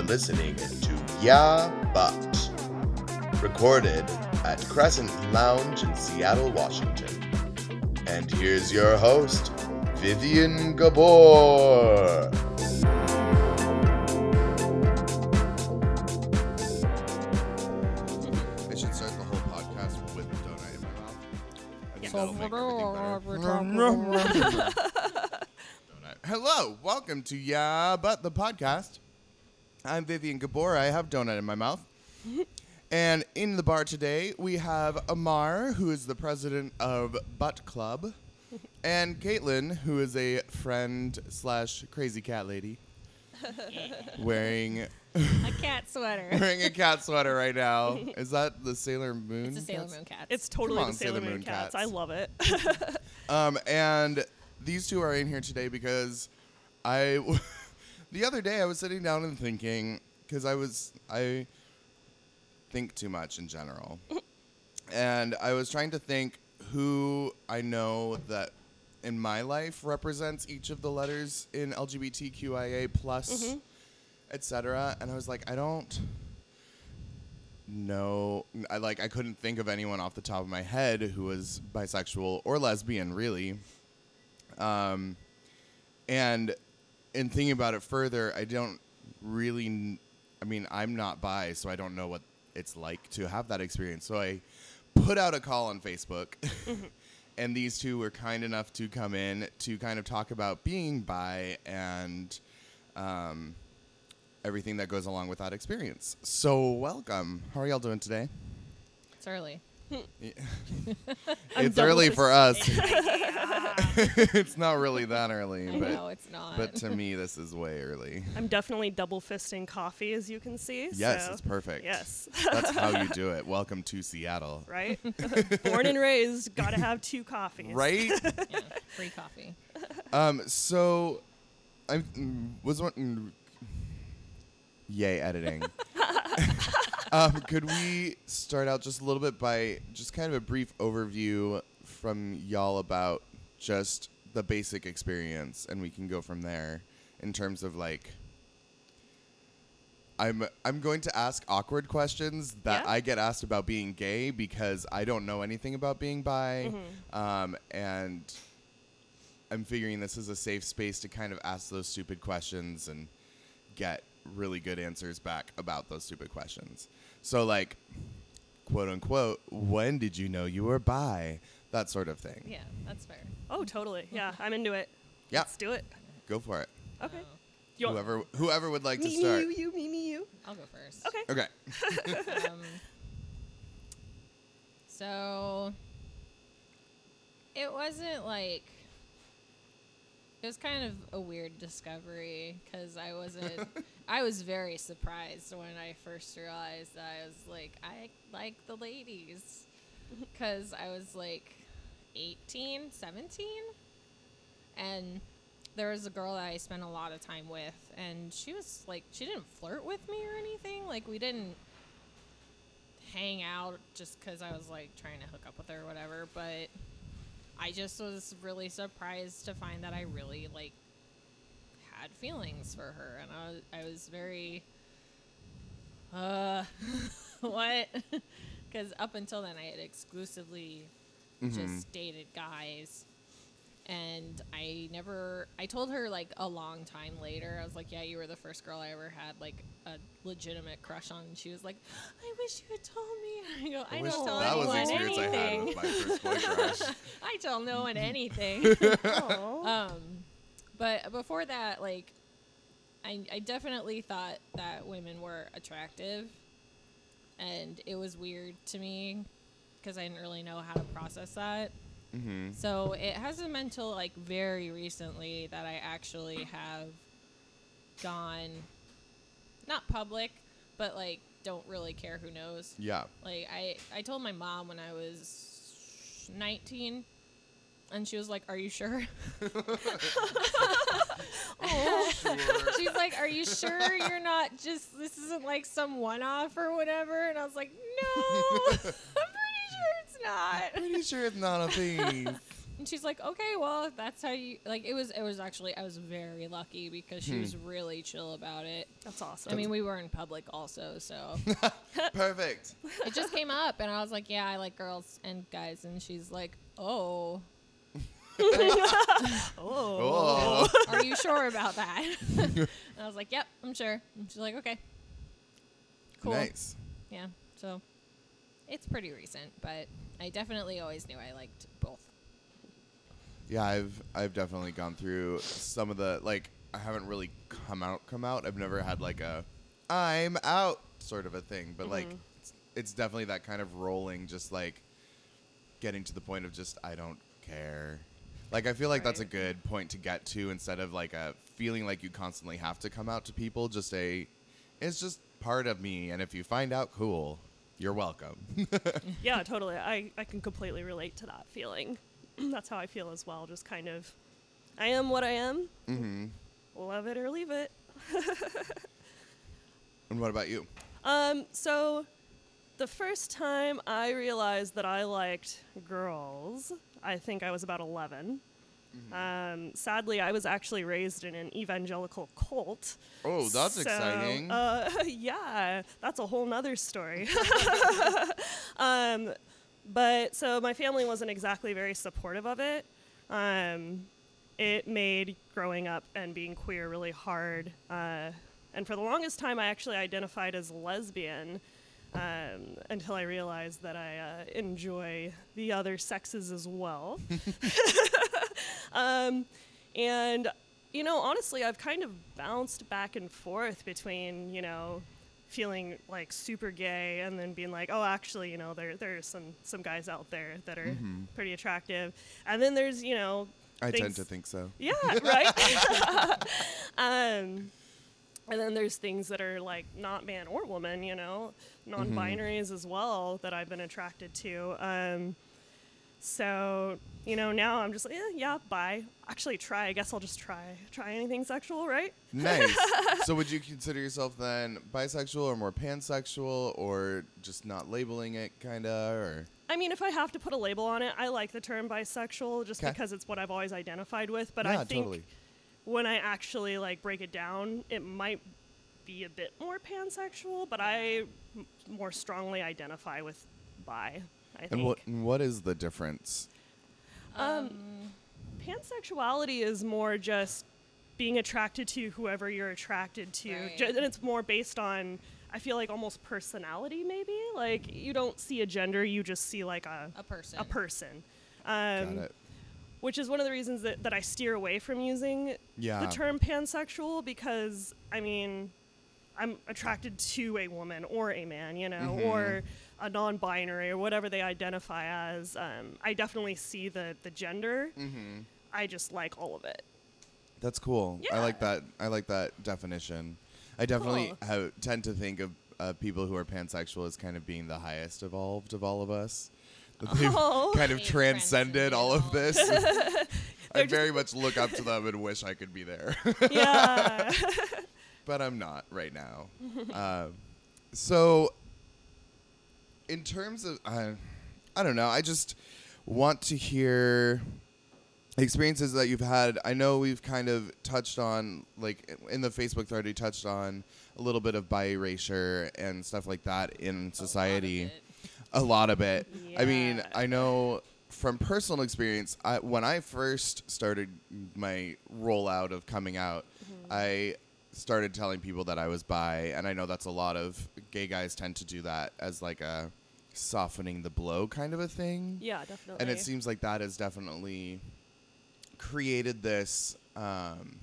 are listening to Yeah But, recorded at Crescent Lounge in Seattle, Washington. And here's your host, Vivian Gabor. I should start the whole podcast with a donut in my mouth. I think that'll make everything better. Donut. Hello, welcome to Yeah But the podcast. I'm Vivian Gabor. I have donut in my mouth. and in the bar today, we have Amar, who is the president of Butt Club, and Caitlin, who is a friend slash crazy cat lady, wearing a cat sweater. wearing a cat sweater right now. Is that the Sailor Moon? It's a Sailor cats? Moon cat. It's totally on, the Sailor, Sailor Moon, Moon cats. cats. I love it. Um, and these two are in here today because I, the other day I was sitting down and thinking because I was I think too much in general, and I was trying to think who I know that in my life represents each of the letters in LGBTQIA plus, etc. And I was like, I don't know. I like I couldn't think of anyone off the top of my head who was bisexual or lesbian, really. Um, and in thinking about it further, I don't really. I mean, I'm not bi, so I don't know what it's like to have that experience. So I put out a call on Facebook, and these two were kind enough to come in to kind of talk about being bi and um, everything that goes along with that experience. So, welcome. How are y'all doing today? it's early. it's early for us. it's not really that early, I but know it's not. but to me, this is way early. I'm definitely double fisting coffee, as you can see. Yes, so- it's perfect. Yes, That's how you do it. Welcome to Seattle. right. Born and raised, gotta have two coffees. Right? yeah, free coffee. um, so I mm, was wondering. Yay, editing. Um, could we start out just a little bit by just kind of a brief overview from y'all about just the basic experience, and we can go from there in terms of like. I'm I'm going to ask awkward questions that Yeah. I get asked about being gay because I don't know anything about being bi, um, and I'm figuring this is a safe space to kind of ask those stupid questions and get really good answers back about those stupid questions. So, like, quote unquote, when did you know you were bi? That sort of thing. Yeah, that's fair. Oh, totally. Yeah, I'm into it. Yeah. Let's do it. Go for it. Okay. Oh, Whoever whoever would like to start. me, you, you, me, me, you. I'll go first. Okay. Okay. um, so it wasn't like it was kind of a weird discovery because I wasn't. I was very surprised when I first realized that I was like I like the ladies because I was like 18, 17 and there was a girl that I spent a lot of time with, and she was like, she didn't flirt with me or anything. Like, we didn't hang out just because I was like trying to hook up with her or whatever. But I just was really surprised to find that I really like had feelings for her, and I was, I was very, uh, what? Because up until then, I had exclusively Mhm. just dated guys and I never I told her like a long time later I was like yeah you were the first girl I ever had like a legitimate crush on. And she was like I wish you had told me. I go I, wish don't tell that was the anyone experience I had anything with my first. I tell no one anything. Um but before that like I, I definitely thought that women were attractive and it was weird to me because I didn't really know how to process that hmm so it hasn't been until like very recently that I actually have gone not public, but like don't really care who knows. Yeah. Like I I told my mom when I was 19 and she was like, "Are you sure?" She's like, "Are you sure you're not just this isn't like some one-off or whatever?" And I was like, "No. not." Pretty sure it's not a thing. And she's like, okay, well, that's how you like. It was. It was actually. I was very lucky because she was hmm. really chill about it. That's awesome. I mean, we were in public also, so Perfect. it just came up, and I was like, yeah, I like girls and guys, and she's like, oh, oh. Oh. are you sure about that? and I was like, yep, I'm sure. And she's like, okay, cool. Nice. Yeah. So it's pretty recent, but I definitely always knew I liked both. Yeah, I've I've definitely gone through some of the like I haven't really come out come out. I've never had like a I'm out sort of a thing, but like mm-hmm. it's, it's definitely that kind of rolling just like getting to the point of just I don't care. Like I feel like that's a good point to get to instead of like a feeling like you constantly have to come out to people, just a it's just part of me and if you find out cool, you're welcome. Yeah, totally. I, I can completely relate to that feeling. That's how I feel as well. Just kind of, I am what I am. hmm Love it or leave it. And what about you? Um, so the first time I realized that I liked girls, I think I was about 11. Um, sadly, I was actually raised in an evangelical cult. Oh, that's So, exciting. Uh, yeah, that's a whole nother story. um, but so my family wasn't exactly very supportive of it. Um, it made growing up and being queer really hard. Uh, and for the longest time, I actually identified as lesbian um, until I realized that I uh, enjoy the other sexes as well. um, and you know, honestly, I've kind of bounced back and forth between, you know, feeling like super gay and then being like, oh, actually, you know, there there's some some guys out there that are pretty attractive, and then there's, you know, I tend to think so. yeah, right. um, and then there's things that are like not man or woman, you know, non-binaries as well that I've been attracted to. Um, so you know, now I'm just like, eh, yeah, bye. Actually, try. I guess I'll just try try anything sexual, right? Nice. so would you consider yourself then bisexual or more pansexual or just not labeling it kind of or I mean, if I have to put a label on it, I like the term bisexual just 'Kay. because it's what I've always identified with. But yeah, I think totally. when I actually like break it down, it might be a bit more pansexual, but I m- more strongly identify with bi. I think And what and what is the difference? um, pansexuality is more just being attracted to whoever you're attracted to, Right. Ju- and it's more based on. I feel like almost personality, maybe. Like you don't see a gender, you just see like a A person. a person. Got Um, it. which is one of the reasons that, that I steer away from using Yeah. the term pansexual because I mean I'm attracted to a woman or a man, you know, Mhm. or a non-binary or whatever they identify as. Um, I definitely see the the gender. Mhm. I just like all of it. That's cool. Yeah. I like that. I like that definition. I definitely Cool. have, tend to think of uh, people who are pansexual as kind of being the highest evolved of all of us. That they've Oh. kind of transcended all of this. I very much look up to them and wish I could be there. yeah. but I'm not right now. um, so, in terms of, uh, I don't know. I just want to hear experiences that you've had. I know we've kind of touched on, like in the Facebook thread, we touched on a little bit of bi erasure and stuff like that in society. A lot of it. I mean, Yeah. I know from personal experience, I, when I first started my rollout of coming out, I started telling people that I was bi, and I know that's a lot of gay guys tend to do that as like a softening the blow kind of a thing. yeah, definitely. And it seems like that has definitely created this um,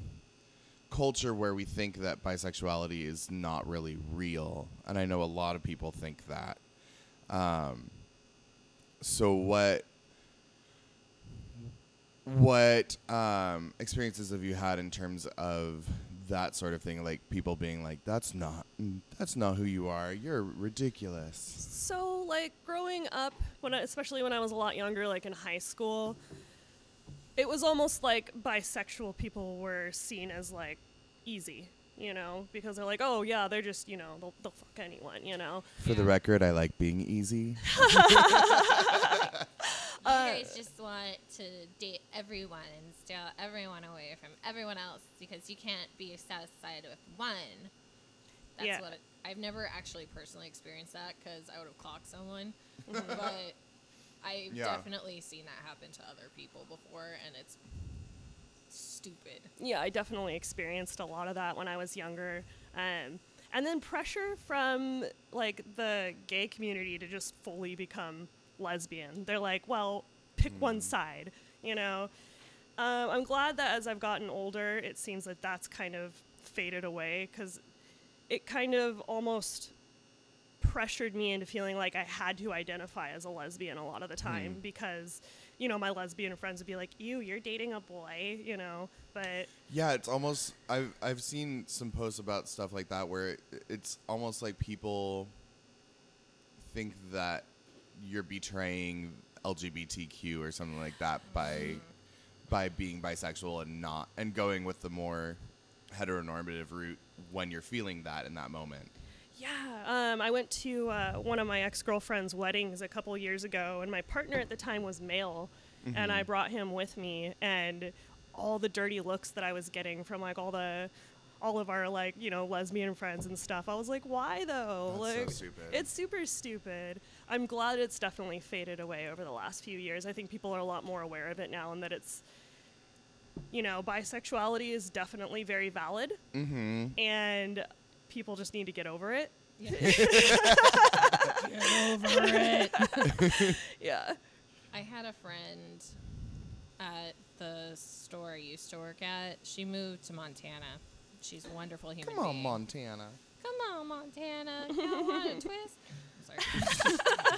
culture where we think that bisexuality is not really real, and I know a lot of people think that. Um, so what? What um, experiences have you had in terms of that sort of thing? Like people being like, "That's not, that's not who you are. You're ridiculous." So, like growing up, when I, especially when I was a lot younger, like in high school, it was almost like bisexual people were seen as like easy, you know, because they're like, oh yeah, they're just you know they'll, they'll fuck anyone, you know. For the record, I like being easy. You Uh, guys just want to date everyone and steal everyone away from everyone else because you can't be satisfied with one. That's Yeah. what it, I've never actually personally experienced that because I would have clocked someone, Mm-hmm. but I've Yeah. definitely seen that happen to other people before, and it's stupid. yeah, I definitely experienced a lot of that when I was younger. Um, and then pressure from like the gay community to just fully become lesbian. They're like, well, pick one side, you know. Um, I'm glad that as I've gotten older, it seems that that's kind of faded away because it kind of almost pressured me into feeling like I had to identify as a lesbian a lot of the hmm. time because, you know, my lesbian friends would be like, "Ew, you're dating a boy," you know. But Yeah, it's almost I've I've seen some posts about stuff like that where it, it's almost like people think that you're betraying LGBTQ or something like that by mm-hmm. by being bisexual and not and going with the more heteronormative route when you're feeling that in that moment. Yeah, um, I went to uh, one of my ex girlfriend's weddings a couple years ago, and my partner at the time was male, and I brought him with me, and all the dirty looks that I was getting from like all the all of our like you know lesbian friends and stuff. I was like, why though? That's so like, stupid. It's super stupid. I'm glad it's definitely faded away over the last few years. I think people are a lot more aware of it now, and that it's you know bisexuality is definitely very valid, Mm-hmm. and people just need to get over it. Get over it. Yeah. I had a friend at the store I used to work at. She moved to Montana. She's a wonderful human Come on, being. Montana. Come on, Montana. Y'all want a twist?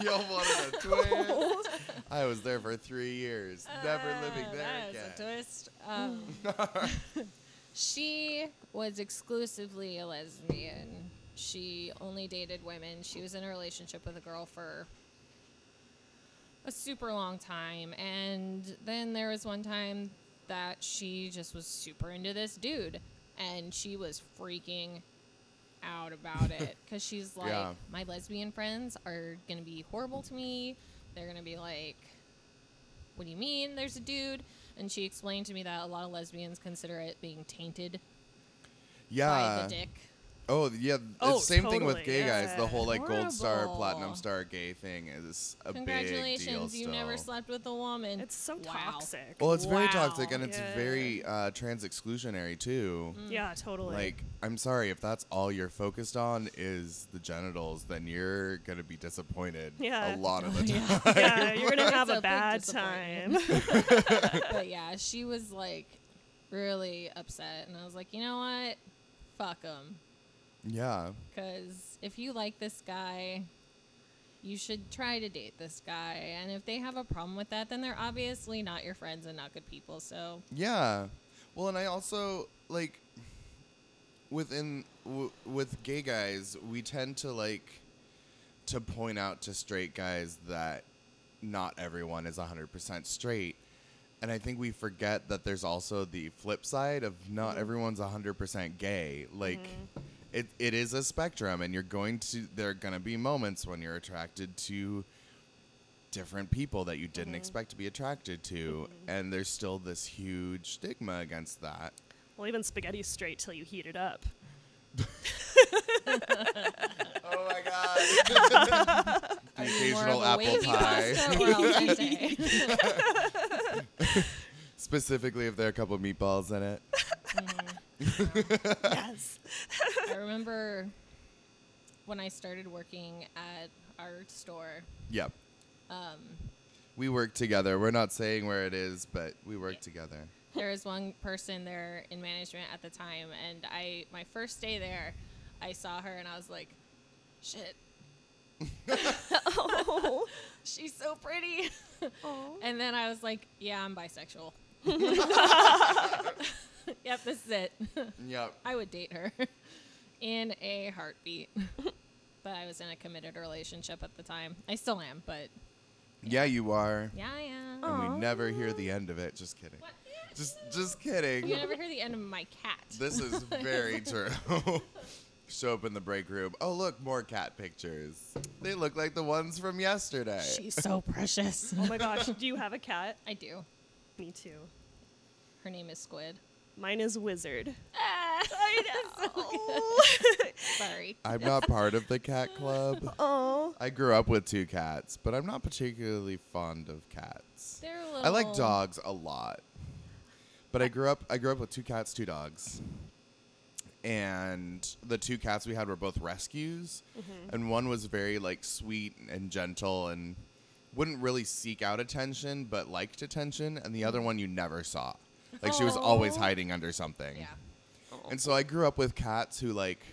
Y'all wanted a twist? I was there for three years, never living Ah, there that again. is a twist. Um, she was exclusively a lesbian. She only dated women. She was in a relationship with a girl for a super long time. And then there was one time that she just was super into this dude. And she was freaking out about it because she's like, Yeah. my lesbian friends are going to be horrible to me. They're going to be like, what do you mean there's a dude? And she explained to me that a lot of lesbians consider it being tainted Yeah. by the dick. Oh yeah, it's Oh, same thing with totally, gay guys. The whole like gold star, platinum star gay thing is a big deal Congratulations, you still. never slept with a woman. It's so Wow. toxic. Well, it's very toxic and it's Yeah. very uh, trans exclusionary too. yeah, totally. Like, I'm sorry if that's all you're focused on is the genitals, then you're gonna be disappointed Yeah. a lot of the Yeah. time. yeah, you're gonna have a a bad time. but yeah, she was like really upset, and I was like, you know what? Fuck them. Yeah. Because if you like this guy, you should try to date this guy. And if they have a problem with that, then they're obviously not your friends and not good people. So Yeah. Well, and I also like within w- with gay guys, we tend to like to point out to straight guys that not everyone is 100% straight. And I think we forget that there's also the flip side of not mm-hmm. everyone's 100% gay. Like mm-hmm. It, it is a spectrum and you're going to there are going to be moments when you're attracted to different people that you didn't mm-hmm. expect to be attracted to mm-hmm. and there's still this huge stigma against that. Well, even spaghetti's straight till you heat it up. oh my god. The occasional more apple pie. pasta or al dente? specifically if there are a couple of meatballs in it. Yes. I remember when I started working at our store. yep Um, we work together we're not saying where it is but we work together there was one person there in management at the time, and I my first day there, I saw her and I was like, "Shit, oh. she's so pretty." oh. And then I was like, "Yeah, I'm bisexual." yep, this is it. yep I would date her in a heartbeat. but I was in a committed relationship at the time. I still am, but yeah you are yeah, I am. and Aw. we never hear the end of it just kidding What? just just kidding You never hear the end of my cat. This is very true. show up in the break room. Oh, look, more cat pictures. They look like the ones from yesterday. She's so precious. Oh my gosh, do you have a cat? I do. Me too. Her name is Squid. Mine is Wizard. Ah, I know. sorry. I'm not part of the cat club. oh. I grew up with two cats, but I'm not particularly fond of cats. They're a little. I like dogs a lot. But I grew up I grew up with two cats, two dogs. And the two cats we had were both rescues. And one was very like sweet and gentle and wouldn't really seek out attention but liked attention and the other one you never saw. Like she was always Aw. hiding under something. Yeah. And so I grew up with cats who like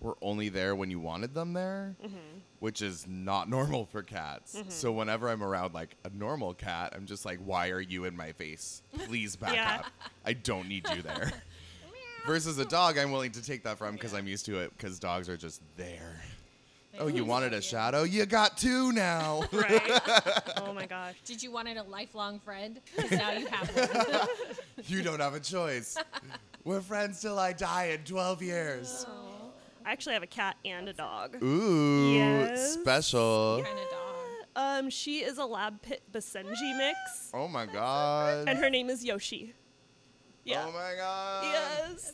were only there when you wanted them there, mm-hmm. which is not normal for cats. Mm-hmm. So whenever I'm around like a normal cat, I'm just like, "Why are you in my face? Please back Yeah. up. I don't need you there." Versus a dog, I'm willing to take that from because I'm used to it because dogs are just there. They Oh, you wanted a shadow? You got two now. Right. oh my gosh. Did you wanted a lifelong friend? 'Cause now you have one. you don't have a choice. We're friends till I die in 12 years. I actually have a cat and a dog. Ooh, Yes. special. kind of dog. Um, she is a lab pit Basenji mix, Oh my god. and her name is Yoshi. Yeah. Oh my god. yes.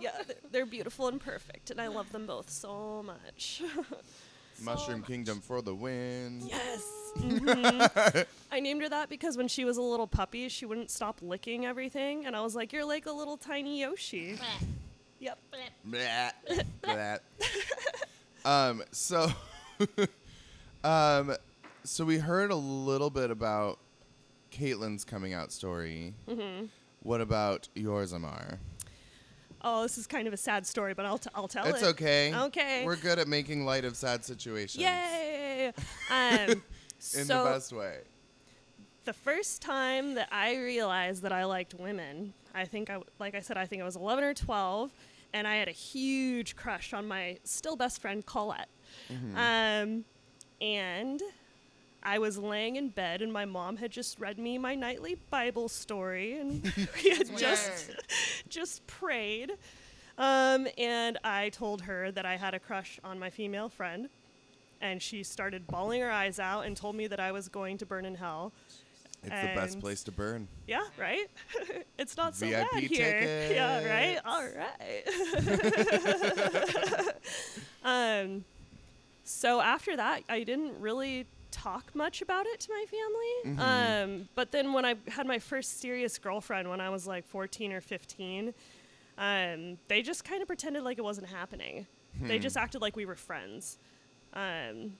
So cute. Yeah, they're, they're beautiful and perfect, and I love them both so much. Mushroom Kingdom for the win. yes. Mhm. I named her that because when she was a little puppy, she wouldn't stop licking everything, and I was like, "You're like a little tiny Yoshi." Yep. bleh. Bleh. Bleh. um. So. um. So we heard a little bit about Caitlin's coming out story. Mm-hmm. What about yours, Amar? Oh, this is kind of a sad story, but I'll, t- I'll tell it's it. It's okay. Okay. We're good at making light of sad situations. Yay! Um, In so the best way. the first time that I realized that I liked women, I think I, like I said, I think I was 11 or 12, and I had a huge crush on my still best friend Colette. Um, and I was laying in bed, and my mom had just read me my nightly Bible story, and we had just just prayed. Um, and I told her that I had a crush on my female friend, and she started bawling her eyes out and told me that I was going to burn in hell. It's the best place to burn. Yeah, right? it's not so VIP bad here. Yeah, right? All right. um, so after that, I didn't really talk much about it to my family. Mm-hmm. Um, but then when I had my first serious girlfriend when I was like 14 or 15, um, they just kind of pretended like it wasn't happening. Hmm. They just acted like we were friends. Um,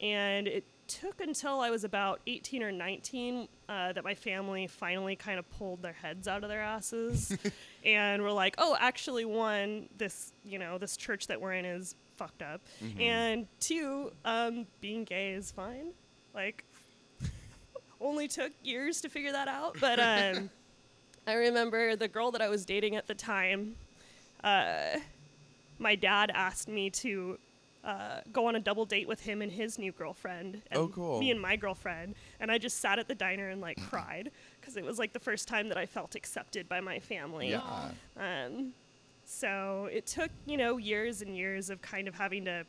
and it took until I was about 18 or 19 uh, that my family finally kind of pulled their heads out of their asses and were like, oh, actually, one, this, you know, this church that we're in is fucked up. And two, um, being gay is fine. Like, only took years to figure that out. But um, I remember the girl that I was dating at the time, uh, my dad asked me to uh, go on a double date with him and his new girlfriend. And Oh, cool. Me and my girlfriend. And I just sat at the diner and like cried because it was like the first time that I felt accepted by my family. Yeah. Um, so it took, you know, years and years of kind of having to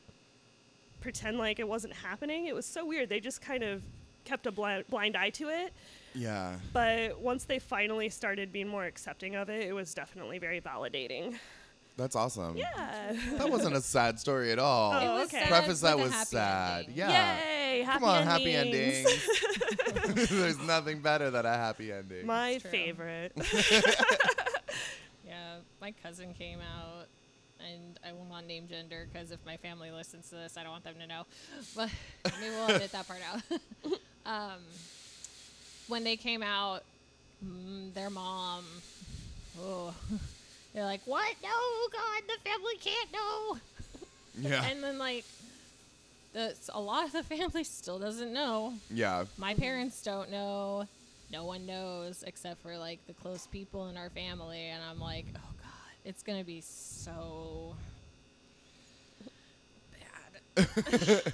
pretend like it wasn't happening. It was so weird. They just kind of kept a blind, blind eye to it. Yeah. But once they finally started being more accepting of it, it was definitely very validating. That's awesome. Yeah. That wasn't a sad story at all. Oh, It was okay. sad Preface that was sad. ending. Yeah. Yay! Happy Come on, endings. happy endings. There's nothing better than a happy ending. My favorite. My cousin came out, and I will not name gender because if my family listens to this, I don't want them to know. But maybe we'll edit that part out. um, when they came out, mm, their mom, oh, they're like, "What? No, God, the family can't know." yeah. And then like, the, a lot of the family still doesn't know. yeah. My parents don't know. No one knows except for like the close people in our family. And I'm like, oh it's going to be so bad.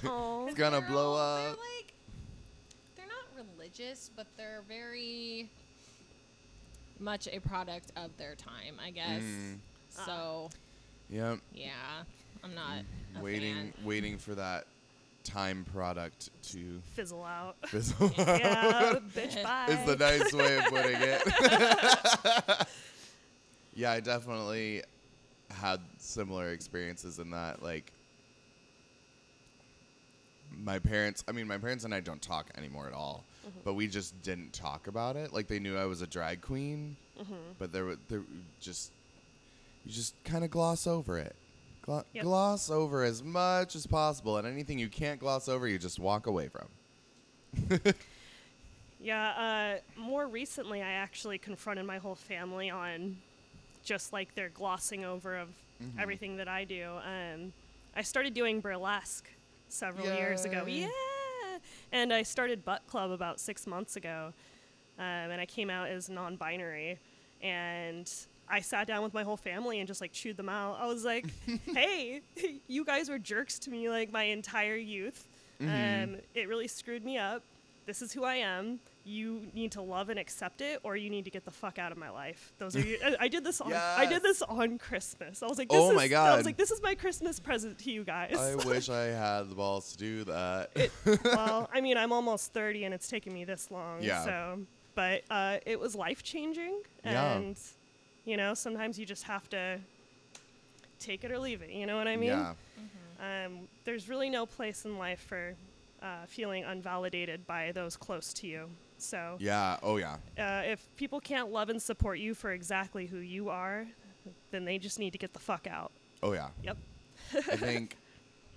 Oh. It's gonna They're blow all- up. They're like, they're not religious, but they're very much a product of their time, I guess. Mm. So Yep. Yeah, I'm not a waiting, fan. waiting for that time product to Fizzle out. fizzle out. yeah, bitch, bye. is the nice way of putting it. Yeah, I definitely had similar experiences in that. Like, my parents, I mean, my parents and I don't talk anymore at all, but we just didn't talk about it. Like, they knew I was a drag queen, but there was there just, you just kind of gloss over it. Glo- Yep. Gloss over as much as possible, and anything you can't gloss over, you just walk away from. Yeah, uh, more recently, I actually confronted my whole family on just like their glossing over of Mm-hmm. everything that I do. Um, I started doing burlesque several years ago. Yeah! And I started Butt Club about six months ago. Um, and I came out as non binary. And I sat down with my whole family and just like chewed them out. I was like, hey, you guys were jerks to me like my entire youth. Um, it really screwed me up. This is who I am. You need to love and accept it, or you need to get the fuck out of my life. Those are your, I- I did this on. I did this on Christmas. I was like, this Oh is, my I was like, this is my Christmas present to you guys. I wish I had the balls to do that. well, I mean, I'm almost 30 and it's taken me this long. Yeah. So, but uh, it was life changing. Yeah. And, you know, sometimes you just have to take it or leave it. You know what I mean? yeah. Um, there's really no place in life for uh, feeling unvalidated by those close to you. So, Yeah. Oh yeah. uh, if people can't love and support you for exactly who you are, then they just need to get the fuck out. Oh yeah. Yep. I think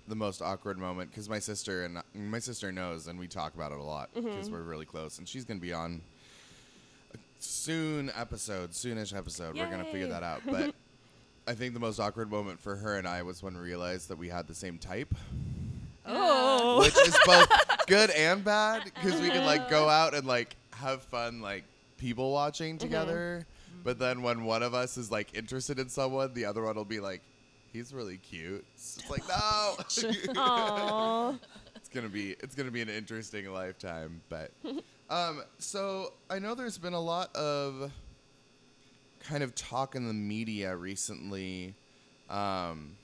the most awkward moment because my sister and my sister knows, and we talk about it a lot Mm-hmm. because we're really close, and she's gonna be on a soon episode, soonish episode. We're gonna figure that out, but. I think the most awkward moment for her and I was when we realized that we had the same type, Oh. which is both good and bad because we can like go out and like have fun like people watching Mm-hmm. together, but then when one of us is like interested in someone, the other one will be like, "He's really cute." It's like no. It's gonna be it's gonna be an interesting lifetime but um so i know there's been a lot of kind of talk in the media recently um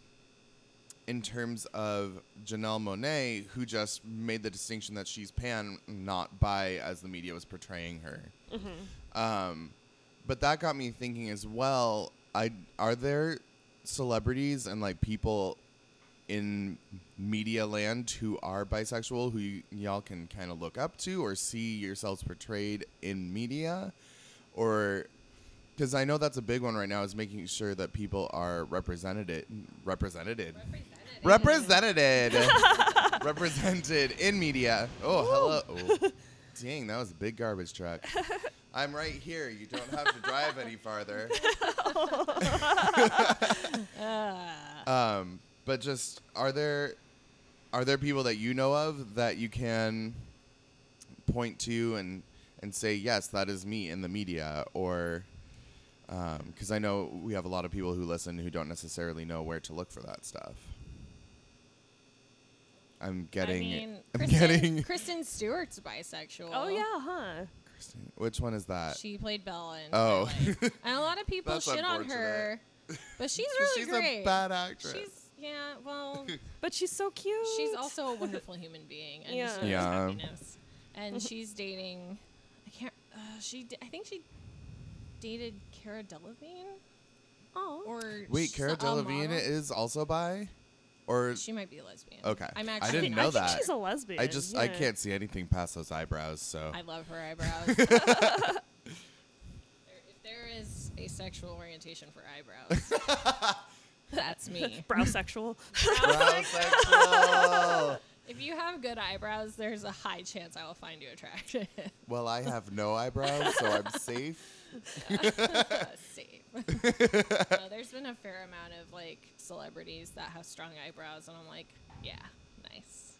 in terms of Janelle Monáe, who just made the distinction that she's pan, not bi, as the media was portraying her. Um, but that got me thinking as well. I are there celebrities and like people in media land who are bisexual who y- y'all can kind of look up to or see yourselves portrayed in media or because i know that's a big one right now is making sure that people are represented represented represented represented. Represented. In media. Oh hello. Oh, dang that was a big garbage truck. I'm right here. You don't have to drive any farther. Um, but just are there are there people that you know of that you can point to and and say yes that is me in the media or because I know we have a lot of people who listen who don't necessarily know where to look for that stuff. I'm getting. I mean, I'm Kristen, getting. Kristen Stewart's bisexual. Oh yeah, huh? Kristen- Which one is that? She played Bella in Oh. Twilight. and a lot of people That's shit on her, but she's 'Cause really she's great. a bad actress. She's yeah, well, But she's so cute. she's also a wonderful human being, and Yeah. she Yeah. happiness. And she's dating. I can't. Uh, she. d- I think she dated Cara Delevingne, Oh. or Wait, sh- Cara Delevingne is also bi, or She might be a lesbian. Okay. I'm actually. I didn't know I think that. she's a lesbian. I just I yeah. can't see anything past those eyebrows. So I love her eyebrows. there, if there is a sexual orientation for eyebrows, that's me. Brow sexual. Brow sexual. If you have good eyebrows, there's a high chance I will find you attractive. Well, I have no eyebrows, so I'm safe. Uh, safe. no, there's been a fair amount of like celebrities that have strong eyebrows, and I'm like, yeah, nice.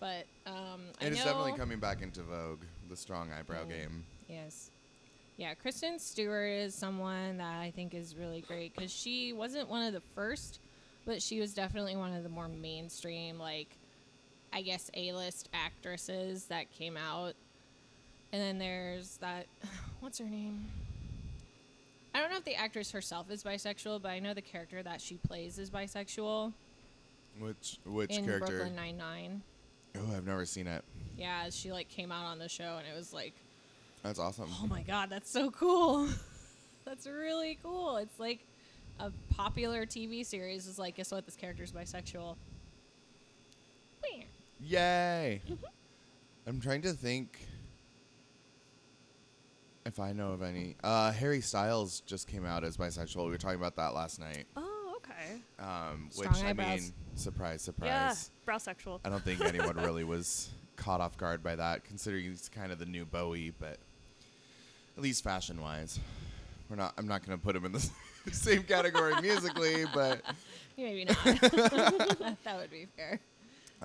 But um, I it's know, definitely coming back into vogue, the strong eyebrow Mm. game. Yes. Yeah, Kristen Stewart is someone that I think is really great because she wasn't one of the first, but she was definitely one of the more mainstream, like, I guess, A list actresses that came out. And then there's that, what's her name? I don't know if the actress herself is bisexual, but I know the character that she plays is bisexual Which which in character? Brooklyn Nine Nine. Oh, I've never seen it. Yeah, she like came out on the show and it was like, That's awesome. oh my god, that's so cool. that's really cool. It's like a popular TV series is like, guess what? This character's bisexual. Yay! Mm-hmm. I'm trying to think if I know of any. Uh, Harry Styles just came out as bisexual. We were talking about that last night. Oh, okay. Um, which Strong I eyebrows. mean, surprise, surprise. Yeah, browsexual. I don't think anyone really was caught off guard by that, considering he's kind of the new Bowie, but at least fashion-wise, we're not. I'm not going to put him in the same category musically, but Maybe not. that would be fair.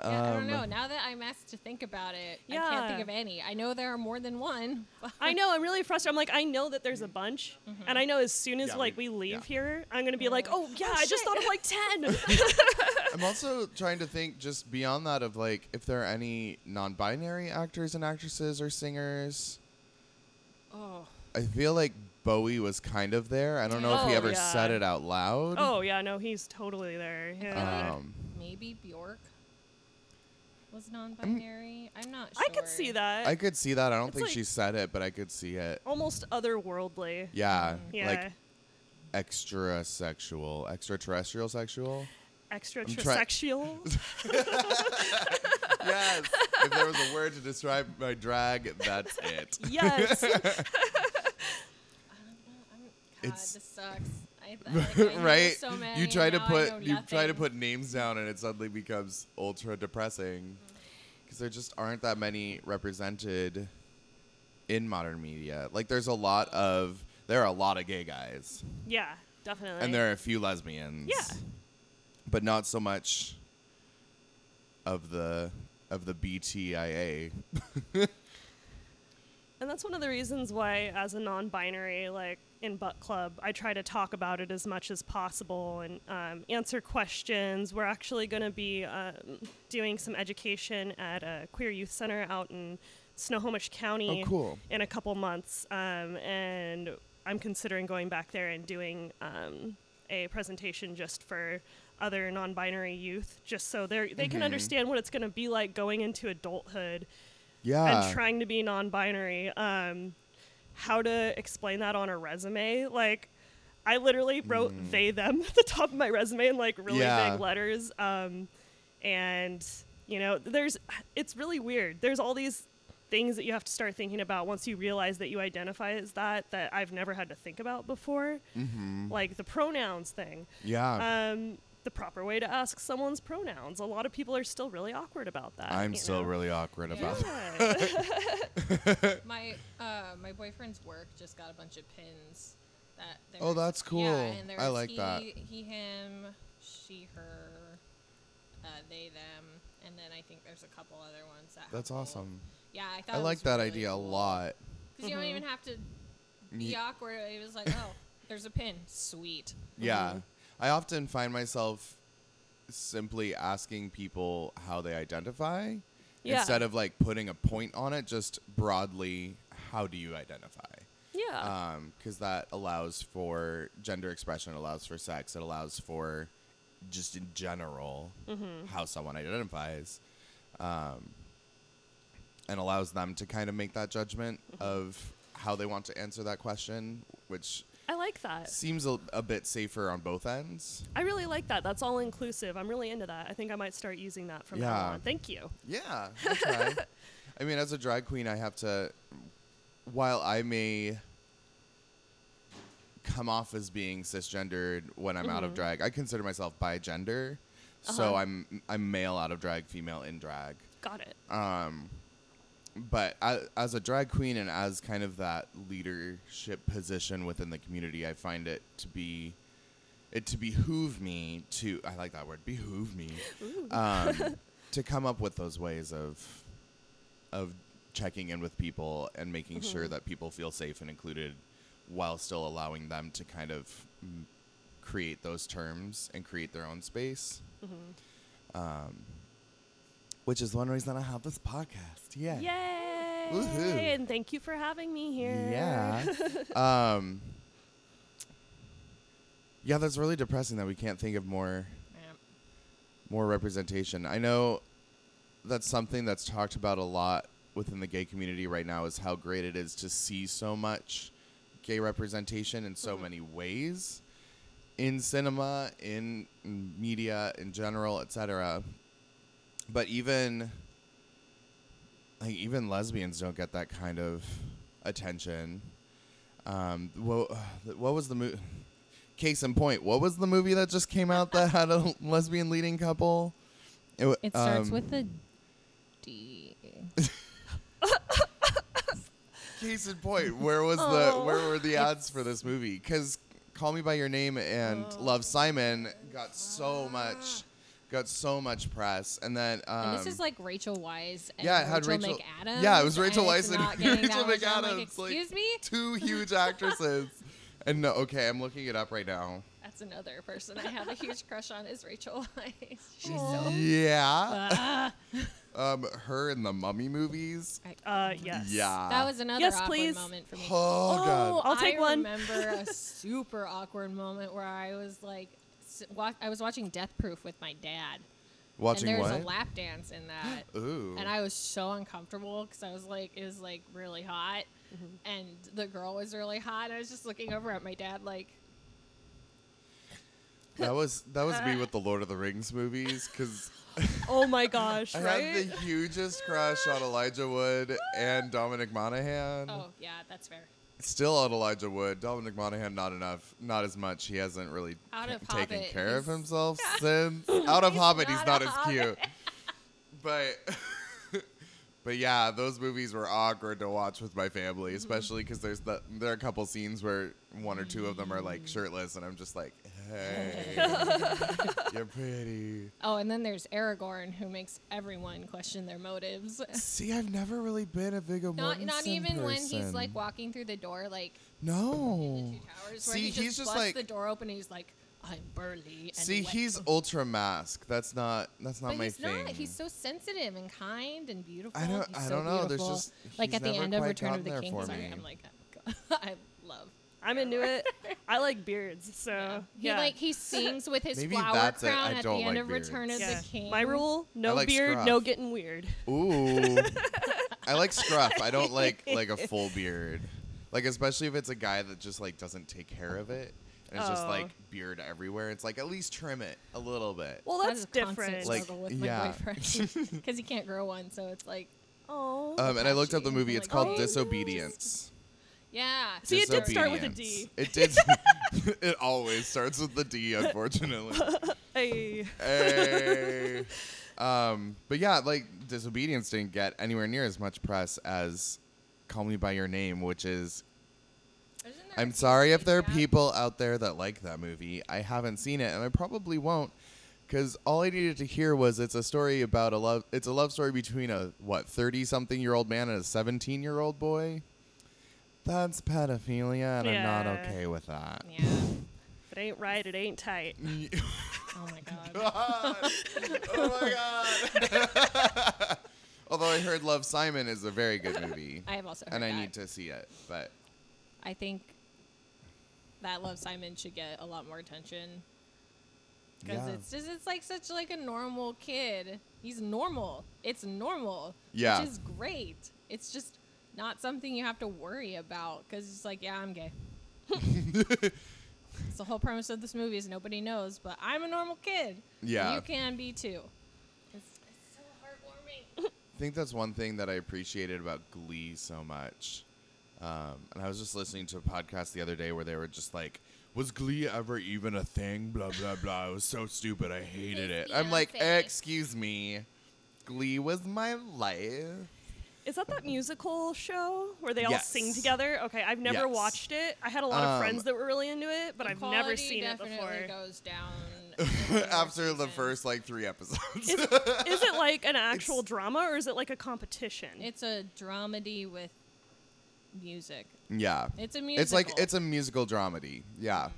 Yeah, I don't um, know. Now that I'm asked to think about it, I can't think Yeah. of any. I know there are more than one. but- I know. I'm really frustrated. I'm like, I know that there's a bunch, and I know as soon as Yeah, like we- we leave yeah. here, I'm gonna be like, oh yeah, Oh, I just thought of like ten. I'm also trying to think just beyond that of like if there are any non-binary actors and actresses or singers. oh, I feel like Bowie was kind of there. I don't know if he Oh, ever yeah. said it out loud. oh yeah, no, he's totally there. Yeah. Um, maybe Bjork was non-binary. I'm not sure. I could see that. I could see that. I don't It's think like- she said it, but I could see it. Almost otherworldly. Yeah, Yeah. like extra sexual, extraterrestrial sexual. Extraterrestrial. yes. If there was a word to describe my drag, that's it. yes. I don't know. I'm, God, It's- this sucks. I, I, like, I know right? So many, you try to now I put you try to nothing. put names down, and it suddenly becomes ultra depressing because there just aren't that many represented in modern media. Like, there's a lot of there are a lot of gay guys, yeah, definitely. and there are a few lesbians. Yeah. but not so much of the of the BTIA. And that's one of the reasons why, as a non-binary, like in Butt Club, I try to talk about it as much as possible and um, answer questions. We're actually going to be um, doing some education at a queer youth center out in Snohomish County Oh, cool. in a couple months, um, and I'm considering going back there and doing um, a presentation just for other non-binary youth, just so they they can Mhm. understand what it's going to be like going into adulthood Yeah. and trying to be non-binary um how to explain that on a resume like i literally wrote they them at the top of my resume in like really Yeah. big letters um and you know there's it's really weird there's all these things that you have to start thinking about once you realize that you identify as that that i've never had to think about before mm-hmm. like the pronouns thing Yeah. um the proper way to ask someone's pronouns a lot of people are still really awkward about that I'm still know? really awkward Yeah. about Yeah. My uh, my boyfriend's work just got a bunch of pins. That they Oh, that's cool. Yeah, and I like he, that. He, him, she, her, uh, they, them, and then I think there's a couple other ones that. That's both. awesome. Yeah, I thought I it like was that really idea a lot. Because you don't Mhm. even have to be awkward. It was like, oh, there's a pin. Sweet. Yeah. Mhm. I often find myself simply asking people how they identify Yeah. instead of like putting a point on it, just broadly, how do you identify? Yeah. Because that allows for gender expression, it allows for sex, it allows for just in general mm-hmm. how someone identifies, um, and allows them to kind of make that judgment Mm-hmm. of how they want to answer that question, which I like that. seems a, a bit safer on both ends. I really like that. That's all inclusive. I'm really into that. I think I might start using that from now Yeah. on. Thank you. Yeah. I mean, as a drag queen, I have to. While I may come off as being cisgendered when I'm out of Mhm. drag, I consider myself bigender. So Uh-huh. I'm I'm male out of drag, female in drag. Got it. Um, but as, as a drag queen and as kind of that leadership position within the community, I find it to be it to behoove me to I like that word behoove me um, to come up with those ways of of checking in with people and making sure Mhm. that people feel safe and included while still allowing them to kind of create those terms and create their own space Mm-hmm. um, which is one reason I have this podcast. Yeah. Yay! Woohoo. And thank you for having me here. Yeah. um, Yeah, that's really depressing that we can't think of more Yeah. more representation. I know that's something that's talked about a lot within the gay community right now is how great it is to see so much gay representation in so many ways in cinema, in media in general, etc. But even like even lesbians don't get that kind of attention. Um, what, what was the movie? Case in point, what was the movie that just came out that had a lesbian leading couple? wa- It starts um, with a D. Case in point, where was the where were the ads for this movie? Because Call Me by Your Name and Love Simon got so much got so much press, and then um, and this is like Rachel Weisz and yeah, it had Rachel, Rachel- McAdams. yeah, it was Rachel it's Weisz and not getting that Rachel much. Like, McAdams, like- Excuse me? two huge actresses. And no, okay, I'm looking it up right now. That's another person I have a huge crush on is Rachel Weisz. She's so Yeah, Ah. um, her in the Mummy movies. Uh, yes. Yeah, that was another Yes, awkward please. moment for me. Oh, God. I'll take I one. remember a super awkward moment where I was like, wa- I was watching Death Proof with my dad, watching and there's what? a lap dance in that. Ooh, and I was so uncomfortable because I was like, it was like really hot, Mm-hmm. and the girl was really hot. And I was just looking over at my dad like, that was that was me with the Lord of the Rings movies because Oh my gosh, I right? had the hugest crush on Elijah Wood and Dominic Monaghan. oh yeah, that's fair. Still on Elijah Wood. Dominic Monaghan, not enough. Not as much. He hasn't really Out of taken Hobbit, care of he's- himself since. Out of He's Hobbit, he's not not a as Hobbit. cute. But. But yeah, those movies were awkward to watch with my family, Mm-hmm. especially because there's the, there are a couple scenes where one or two of them are like shirtless, and I'm just like, "Hey, you're pretty." Oh, and then there's Aragorn who makes everyone question their motives. See, I've never really been a big Not, not Mortensen even when he's like walking through the door, like no. Two Towers, where See, he just he's just busts like the door open and he's like, "I'm burly." And See, wet." he's ultra mask. That's not that's not but my he's thing. not. He's so sensitive and kind and beautiful. I don't- He's I so don't know. There's beautiful. just- like he's at the never end of quite Return of gotten the there King. for Sorry, me. I'm like, I love. I'm into it. I like beards, so He yeah. like he sings with his Maybe flower that's it. crown I at don't the end like of Return of yeah. the King. My rule: no like beard, scruff. no getting weird. Ooh. I like scruff. I don't like like a full beard. Like especially if it's a guy that just like doesn't take care of it. And it's just Oh. like beard everywhere. It's like at least trim it a little bit. Well, That that's is a constant different. Like, struggle with my yeah. boyfriend because he can't grow one. So it's like, oh, Um, and I looked up the movie. I'm It's like, called oh, Disobedience. Yeah. See, it did start with a D. It did. it always starts with the D, unfortunately. hey, hey. Um, but yeah, like Disobedience didn't get anywhere near as much press as Call Me by Your Name, which is. Isn't there a I'm sorry if there are people out there that like that movie. I haven't seen it, and I probably won't, because all I needed to hear was it's a story about a love. It's a love story between a what thirty something year old man and a seventeen year old boy. That's pedophilia, and I'm not Yeah. okay with that. Yeah. if it ain't right, it ain't tight. Oh my god. God. Oh my god. Although I heard Love Simon is a very good movie. I have also heard and I that. need to see it. But I think that Love Simon should get a lot more attention because Yeah. it's just it's like such like a normal kid. He's normal. It's normal. Yeah. which is great. It's just not something you have to worry about because it's like yeah, I'm gay. it's the whole premise of this movie is nobody knows, but I'm a normal kid. Yeah. you can be too. It's, it's so heartwarming. I think that's one thing that I appreciated about Glee so much. Um, and I was just listening to a podcast the other day where they were just like, "Was Glee ever even a thing?" Blah blah blah. It was so stupid. I hated it. I'm like, Beyonce. "Excuse me, Glee was my life." Is that that musical show where they all Yes. sing together? Okay, I've never Yes. watched it. I had a lot of Um, friends that were really into it, but I've never quality seen it definitely before. Goes down in After the seasons. first like three episodes. Is, is it like an actual It's- drama or is it like a competition? It's a dramedy with music. yeah. It's a musical. It's like it's a musical dramedy. Yeah.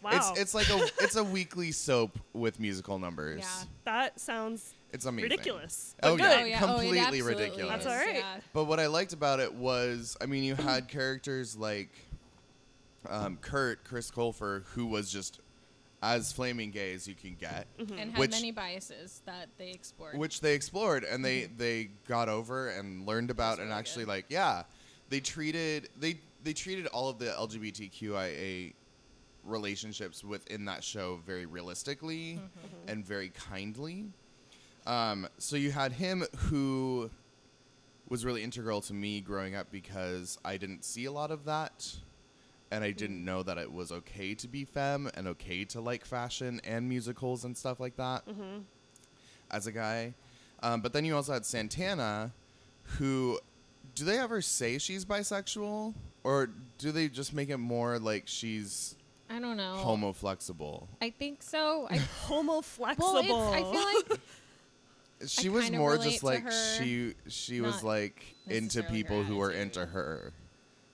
wow, It's it's like a it's a weekly soap with musical numbers. Yeah. that sounds It's amazing. ridiculous. Oh but yeah. Oh, yeah. Oh, it completely absolutely ridiculous. That's all right. yeah. But what I liked about it was, I mean, you had characters like um, Kurt Chris Colfer, who was just as flaming gay as you can get, Mm-hmm. and had Which- many biases that they explored. which they explored and they they got over and learned about and really actually good. like yeah, they treated they they treated all of the LGBTQIA relationships within that show very realistically and very kindly. Um, so you had him who was really integral to me growing up because I didn't see a lot of that. And I didn't know that it was okay to be femme and okay to like fashion and musicals and stuff like that as a guy. Um, but then you also had Santana, who do they ever say she's bisexual? Or do they just make it more like she's I don't know. homo flexible? I think so. I, Homo flexible. well, I feel like She was more just like she she was like into people who were into her.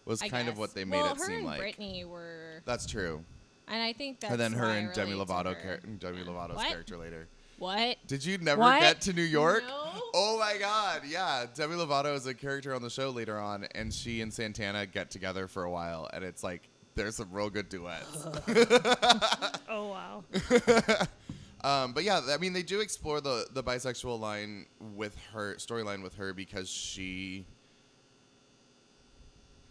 Was I kind of what they made well, it her seem and like. Brittany were, That's true. and I think that's and then her why and Demi Lovato, her. char- Demi Yeah. Lovato's What? character later. What? Did you never What? get to New York? No. Oh my God! Yeah, Demi Lovato is a character on the show later on, and she and Santana get together for a while, and it's like there's some real good duets. oh wow. um, but yeah, I mean, they do explore the the bisexual line with her storyline with her because she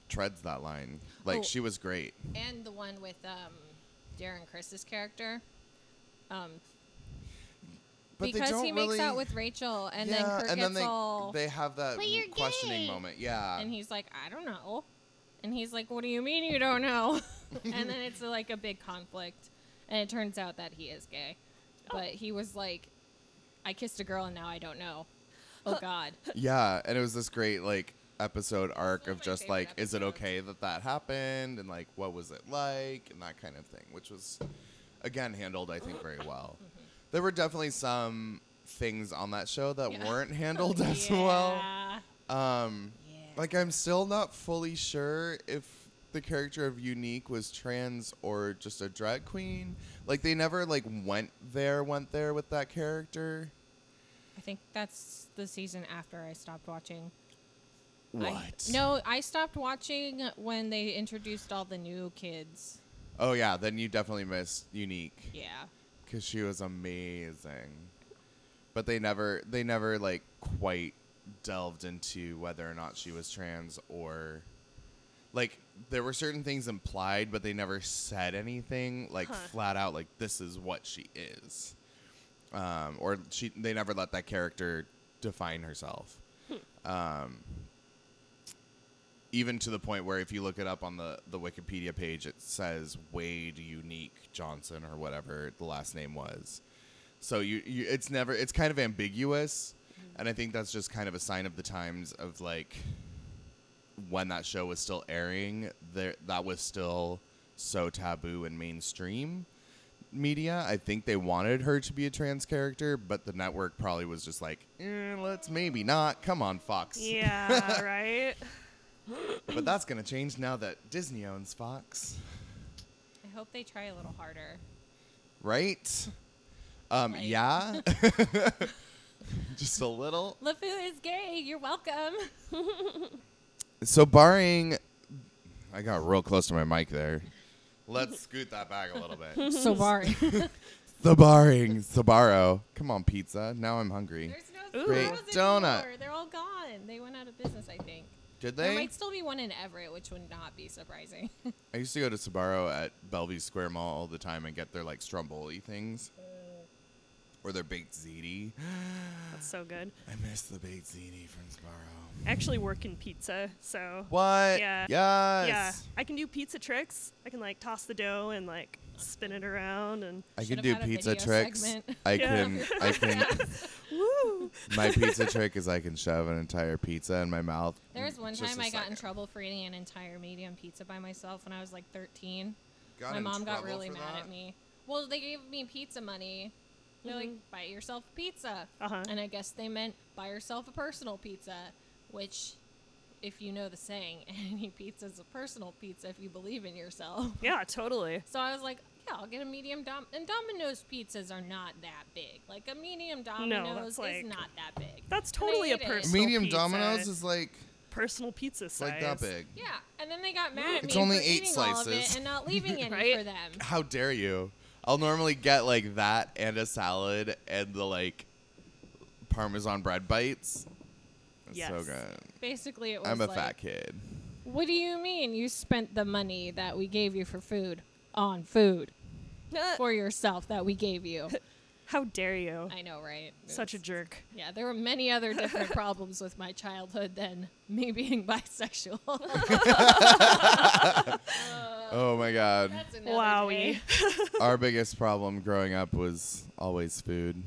treads that line. Like Oh. she was great. And the one with um, Darren Criss's character. Um, But because he really, makes out with Rachel, and yeah, then Kurt and gets then they all, they have that "But you're questioning gay." moment. Yeah, and he's like, I don't know, and he's like, What do you mean you don't know? and then it's like a big conflict, and it turns out that he is gay, but he was like, I kissed a girl and now I don't know. Oh God. Yeah, and it was this great like episode arc of of just favorite like, is it okay that that happened, and like, what was it like, and that kind of thing, which was again handled, I think, very well. There were definitely some things on that show that Yeah. weren't handled as well. Yeah. Um, Yeah. like I'm still not fully sure if the character of Unique was trans or just a drag queen. Like they never like went there, went there with that character. I think that's the season after I stopped watching. I- What? no, I stopped watching when they introduced all the new kids. Oh yeah, then you definitely missed Unique Yeah. because she was amazing. But they never, they never like quite delved into whether or not she was trans or like there were certain things implied, but they never said anything like Huh. flat out like this is what she is. Um, or she, they never let that character define herself. Um, even to the point where if you look it up on the, the Wikipedia page, it says Wade Unique Johnson or whatever the last name was. So you, you it's never it's kind of ambiguous, and I think that's just kind of a sign of the times of like when that show was still airing, there that was still so taboo in mainstream media. I think they wanted her to be a trans character, but the network probably was just like, eh, let's maybe not. Come on, Fox. Yeah, right. But that's gonna change now that Disney owns Fox, I hope they try a little harder. right? Um, Like- yeah. Just a little. LeFou is gay. You're welcome. So barring, I got real close to my mic there. Let's scoot that back a little bit. so boring. the barring Sbarro. Come on, pizza. Now I'm hungry. There's no Ooh. Great Sbarros donut. anymore. They're all gone. They went out of business, I think. Did they? There they? might still be one in Everett, which would not be surprising. I used to go to Sbarro at Bellevue Square Mall all the time and get their like stromboli things. Or their baked ziti. That's so good. I miss the baked ziti from Sbarro. I actually work in pizza, so What? Yeah. Yes. yeah, I can do pizza tricks. I can like toss the dough and like spin it around and I Should can have do had a pizza video tricks. segment. I Yeah. can I can woo. my pizza trick is I can shove an entire pizza in my mouth. There was one Just time a I got in second. trouble for eating an entire medium pizza by myself when I was like 13. Got My in mom got trouble really for mad that? at me. Well, they gave me pizza money. They're like, Mhm. buy yourself a pizza. Uh-huh. And I guess they meant buy yourself a personal pizza, which, if you know the saying, any pizza is a personal pizza if you believe in yourself. Yeah, totally. So I was like, yeah, I'll get a medium dom. And Domino's pizzas are not that big. Like a medium Domino's that's like- is not that big. That's totally a ate it. personal Medium pizza. Domino's is like personal pizza size. Like that big. Yeah, and then they got mad at It's me only for eight eating all of it slices. and not leaving any Right? for them. How dare you? I'll normally get like that and a salad and the like Parmesan bread bites. It's so good. Basically, it was I'm a like, fat kid. What do you mean you spent the money that we gave you for food on food for yourself that we gave you? How dare you? I know, right? Such a jerk. Yeah, there were many other different problems with my childhood than me being bisexual. Oh my god. That's Wowie. Our biggest problem growing up was always food.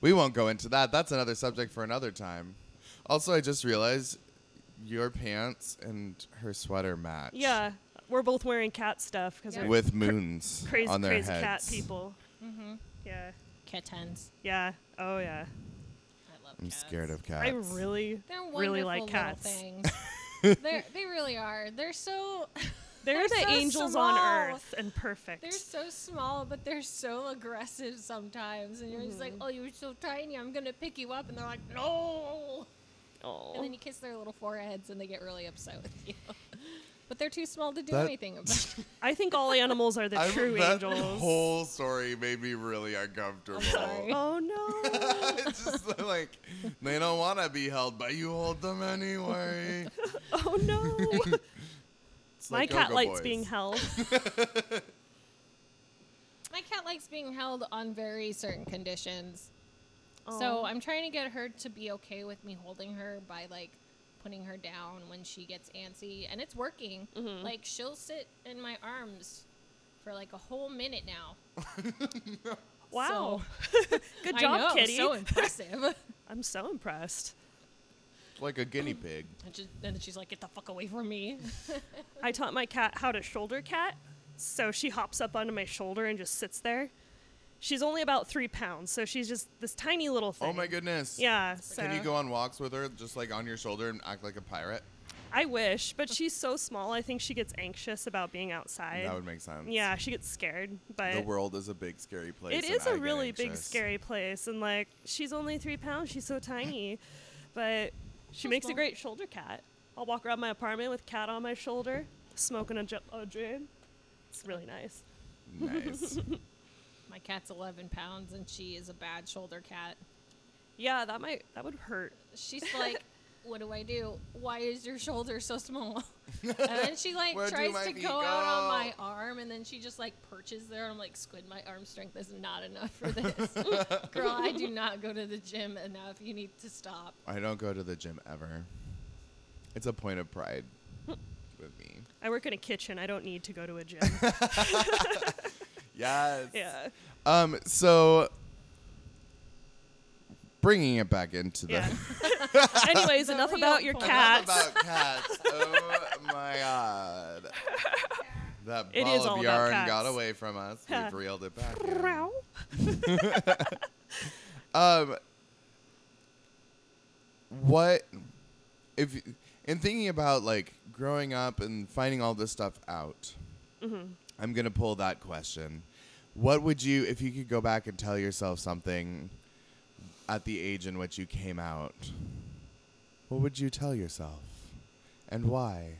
We won't go into that. That's another subject for another time. Also, I just realized your pants and her sweater match. Yeah, we're both wearing cat stuff because Yeah. With moons crazy, on their crazy heads. cat people. Mm-hmm. Yeah, Kittens. yeah. Oh yeah. I love cats. I'm cats. scared of cats. I really, They're wonderful really like little cats. things. They're, they really are. They're so They're, They're the so angels on small. earth and perfect. they're so small, but they're so aggressive sometimes. And you're just like, mm-hmm. oh, you're so tiny. I'm gonna pick you up, and they're like, no. Aw. And then you kiss their little foreheads, and they get really upset with you. but they're too small to do That- anything about. it. I think all animals are the I- true that angels. whole story made me really uncomfortable. sorry. oh no. it's just like they don't want to be held, but you hold them anyway. oh no. It's My like cat Go-Go likes Boys. being held. My cat likes being held on very certain conditions. Aw. So I'm trying to get her to be okay with me holding her by like putting her down when she gets antsy, and it's working. Mhm. Like she'll sit in my arms for like a whole minute now. Wow. Good I job, know, kitty. So impressive. I'm so impressed. like a guinea pig. and, just, and she's like, "Get the fuck away from me!" I taught my cat how to shoulder cat, so she hops up onto my shoulder and just sits there. She's only about three pounds, so she's just this tiny little oh thing. Oh my goodness. Yeah. So Can you go on walks with her, just like on your shoulder, and act like a pirate? I wish, but she's so small. I think she gets anxious about being outside. That would make sense. yeah, she gets scared, but The world is a big, scary place. it and is I a really big, scary place. And like, she's only three pounds. She's so tiny, but she So makes a great shoulder cat. I'll walk around my apartment with cat on my shoulder, smoking a, jo- a joint. It's really nice. Nice. my cat's 11 pounds, and she is a bad shoulder cat. Yeah, that might that would hurt. She's like, "What do I do? Why is your shoulder so small?" and then she like Where tries to feet go, out on my arm, and then she just like perches there. And I'm like, "Squid, my arm strength is not enough for this, girl. I do not go to the gym enough. You need to stop." I don't go to the gym ever. It's a point of pride with me. I work in a kitchen. I don't need to go to a gym. Yes. yeah. Um. So, bringing it back into the Yeah. Anyways, enough about your point. cats. Enough about cats. Oh my god. That It ball is of all yarn got away from us. We've reeled it back. in. Um, what if in thinking about like growing up and finding all this stuff out? Mm-hmm. I'm gonna pull that question. What would you, if you could go back and tell yourself something at the age in which you came out? What would you tell yourself, and why?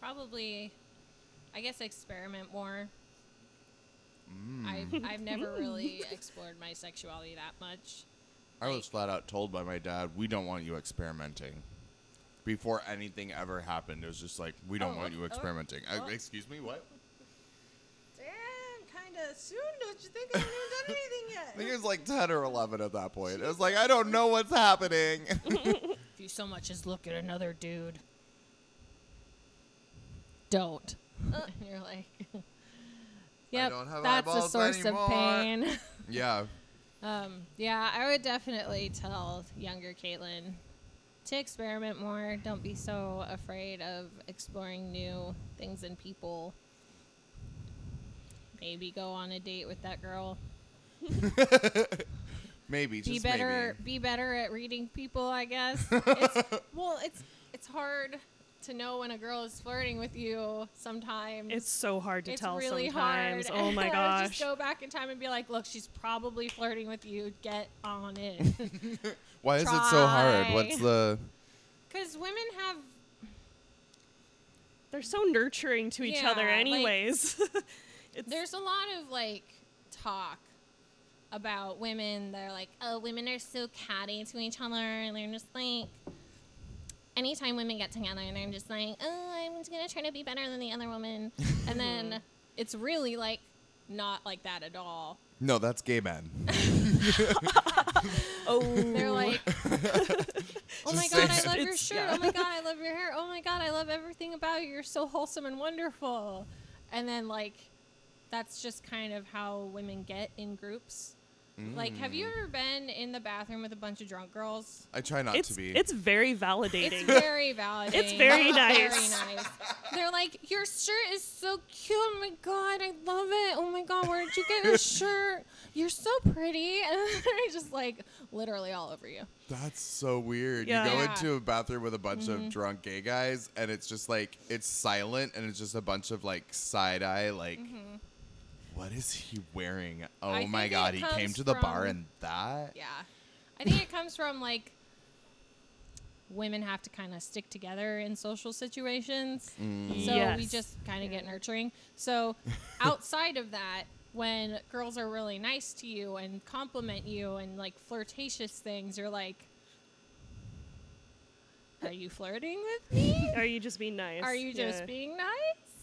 Probably, I guess, experiment more. Mm. I've I've never really explored my sexuality that much. I was flat out told by my dad, "We don't want you experimenting." Before anything ever happened, it was just like, "We don't Oh, want you oh, experimenting." Uh, oh. excuse me, what? Damn, kind of soon. Don't you think I haven't done anything I think yet? it was like ten or eleven at that point. It was like, I don't know what's happening. if you so much as look at another dude, don't. and you're like, yep, don't have that's a source anymore." of pain. yeah, um, yeah, I would definitely tell younger Caitlin to experiment more. Don't be so afraid of exploring new things and people. Maybe go on a date with that girl. maybe just be better maybe. be better at reading people i guess it's, well it's it's hard to know when a girl is flirting with you sometimes It's so hard to it's tell really sometimes. hard Oh my gosh. just go back in time and be like look she's probably flirting with you get on it Why is it so hard? What's the because women have They're so nurturing to each other, Yeah, like- anyways. it's, there's a lot of like talk about women that are like, oh, women are so catty to each other, and they're just like, anytime women get together, and they're just like, oh, I'm just gonna try to be better than the other woman, and then it's really like not like that at all. No, that's gay men. oh, They're like, oh my god, I love your shirt. yeah. Oh my god, I love your hair. Oh my god, I love everything about you. You're so wholesome and wonderful. And then like, that's just kind of how women get in groups. Like, have Mm. you ever been in the bathroom with a bunch of drunk girls? I try not it's to be. it's very validating. It's very validating. It's very Very nice. nice. They're like, your shirt is so cute. Oh my god, I love it. Oh my god, where did you get your shirt? You're so pretty. And they're just like literally all over you. That's so weird. Yeah. You go Yeah. into a bathroom with a bunch Mm-hmm. of drunk gay guys, and it's just like it's silent, and it's just a bunch of like side eye, like, what is he wearing? Oh. I my god, he came to the bar from- and that. Yeah. I think it comes from like women have to kind of stick together in social situations. Mm. So we just kind of get nurturing. So outside of that, when girls are really nice to you and compliment you and like flirtatious things, you're like, Are you flirting with me? Are you just being nice? Are you just Yeah. being nice?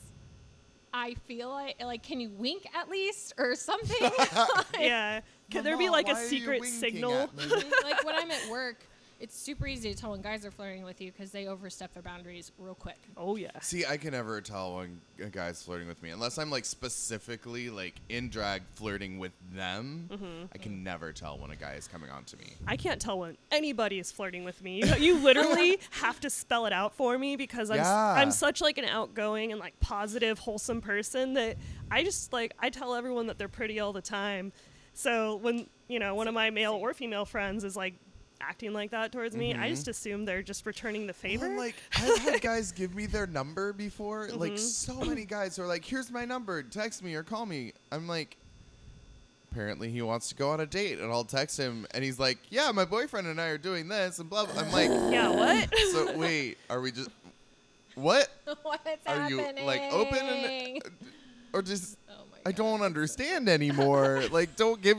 I feel like like can you wink at least or something? Like- Yeah. Could there be like a secret signal? like when I'm at work, it's super easy to tell when guys are flirting with you because they overstep their boundaries real quick. Oh yeah. See, I can never tell when a guy's flirting with me unless I'm like specifically like in drag flirting with them. Mm-hmm. I can never tell when a guy is coming on to me. I can't tell when anybody is flirting with me. You, you literally have to spell it out for me because I'm Yeah. I'm such like an outgoing and like positive, wholesome person that I just like I tell everyone that they're pretty all the time. So when you know one of my male or female friends is like acting like that towards me, I just assume they're just returning the favor. Well, like I've had guys give me their number before. Mm-hmm. Like so many guys are like, "Here's my number. Text me or call me." I'm like, apparently he wants to go on a date, and I'll text him, and he's like, "Yeah, my boyfriend and I are doing this," and blah. blah. I'm like, yeah, what? so wait, are we just what? What's Are happening? you like open and or just? Oh my I don't understand anymore. like, don't give.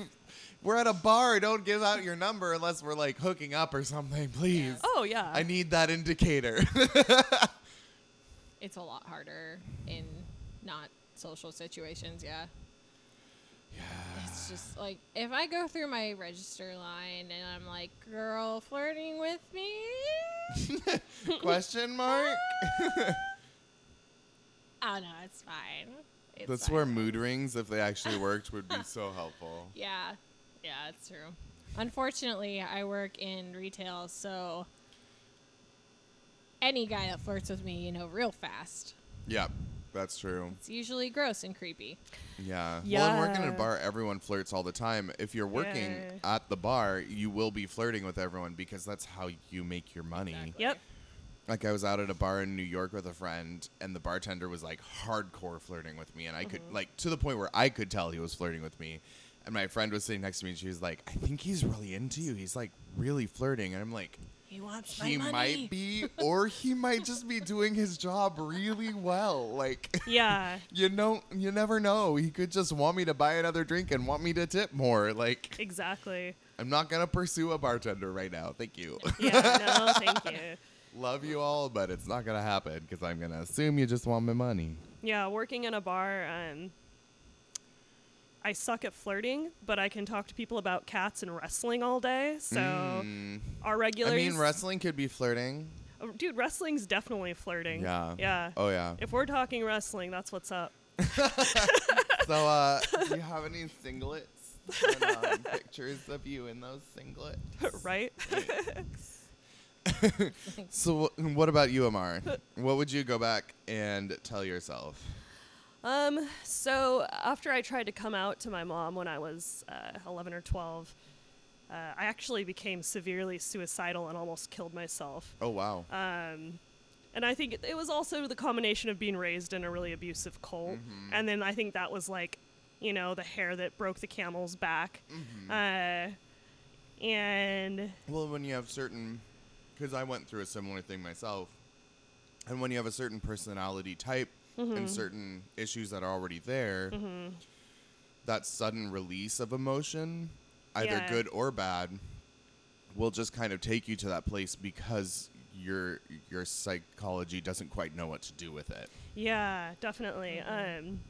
We're at a bar. Don't give out your number unless we're like hooking up or something, please. oh yeah. I need that indicator. It's a lot harder in not social situations. Yeah. yeah. It's just like if I go through my register line and I'm like, "Girl, flirting with me." Question mark? Oh no, it's fine. It's That's fine. where mood rings, if they actually worked, would be so helpful. Yeah, yeah, it's true. Unfortunately, I work in retail, so any guy that flirts with me, you know, real fast. Yep, that's true. It's usually gross and creepy. Yeah. Well, and working in a bar, everyone flirts all the time. If you're working Yeah. at the bar, you will be flirting with everyone because that's how you make your money. Exactly. Yep. Like I was out at a bar in New York with a friend, and the bartender was like hardcore flirting with me, and I could mm-hmm. like to the point where I could tell he was flirting with me. And my friend was sitting next to me, and she was like, "I think he's really into you. He's like really flirting." And I'm like, He wants my "He might be, or he might just be doing his job really well." Like, Yeah. you know, you never know. He could just want me to buy another drink and want me to tip more. Like, Exactly. I'm not gonna pursue a bartender right now. Thank you. Yeah. No, thank you. Love you all, but it's not gonna happen because I'm gonna assume you just want my money. Yeah, working in a bar, um, I suck at flirting, but I can talk to people about cats and wrestling all day. So Mm. our I mean, wrestling could be flirting. Oh, dude, wrestling's definitely flirting. Yeah. yeah. Oh yeah. If we're talking wrestling, that's what's up. So, uh, do you have any singlets? And, um, pictures of you in those singlets. right? So, wh- what about you, Amar? what would you go back and tell yourself? Um, so after I tried to come out to my mom when I was uh, 11 or 12, uh, I actually became severely suicidal and almost killed myself. Oh wow. Um, and I think it, it was also the combination of being raised in a really abusive cult, and then I think that was like, you know, the hair that broke the camel's back. Uh, and Well, when you have certain because I went through a similar thing myself. And when you have a certain personality type and certain issues that are already there, that sudden release of emotion, either Yeah. good or bad, will just kind of take you to that place because your your psychology doesn't quite know what to do with it. Yeah, definitely. Um,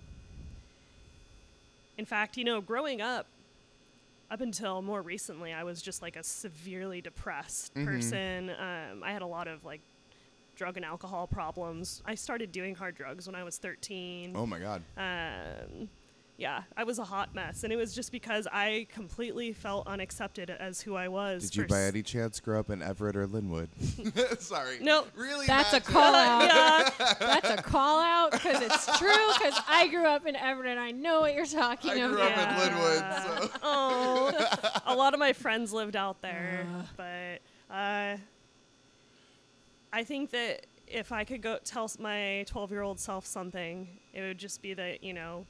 in fact, you know, growing up, up until more recently, I was just like a severely depressed Mhm. person. Um, I had a lot of like drug and alcohol problems. I started doing hard drugs when I was 13. Oh my god. Um, yeah, I was a hot mess, and it was just because I completely felt unaccepted as who I was. Did you by s- any chance grow up in Everett or Lynnwood? Sorry. No. Really? That's a Matt? call out. yeah, That's a call out because it's true. Because I grew up in Everett and I know what you're talking I about. grew up in Yeah. Lynnwood, so oh, a lot of my friends lived out there, but uh, I think that if I could go tell my 12 year old self something, it would just be that, you know,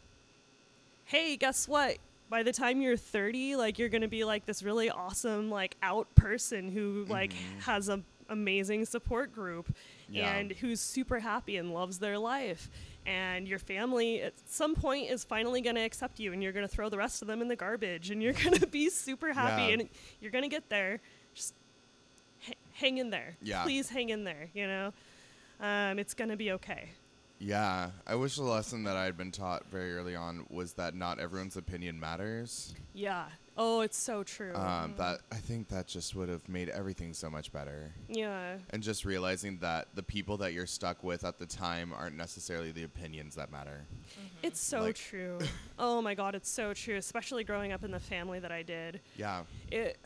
hey, guess what? By the time you're 30, like you're going to be like this really awesome, like out person who like mm-hmm. has a amazing support group Yeah. and who's super happy and loves their life. And your family at some point is finally going to accept you, and you're going to throw the rest of them in the garbage, and you're going to be super happy, Yeah. and you're going to get there. Hang in there. Yeah. Please hang in there, you know? Um, it's going to be okay. Yeah, I wish the lesson that I had been taught very early on was that not everyone's opinion matters. Yeah. Oh, it's so true. Um, that I think that just would have made everything so much better. yeah. And just realizing that the people that you're stuck with at the time aren't necessarily the opinions that matter. It's so Like- true. oh my god, it's so true. Especially growing up in the family that I did. Yeah. It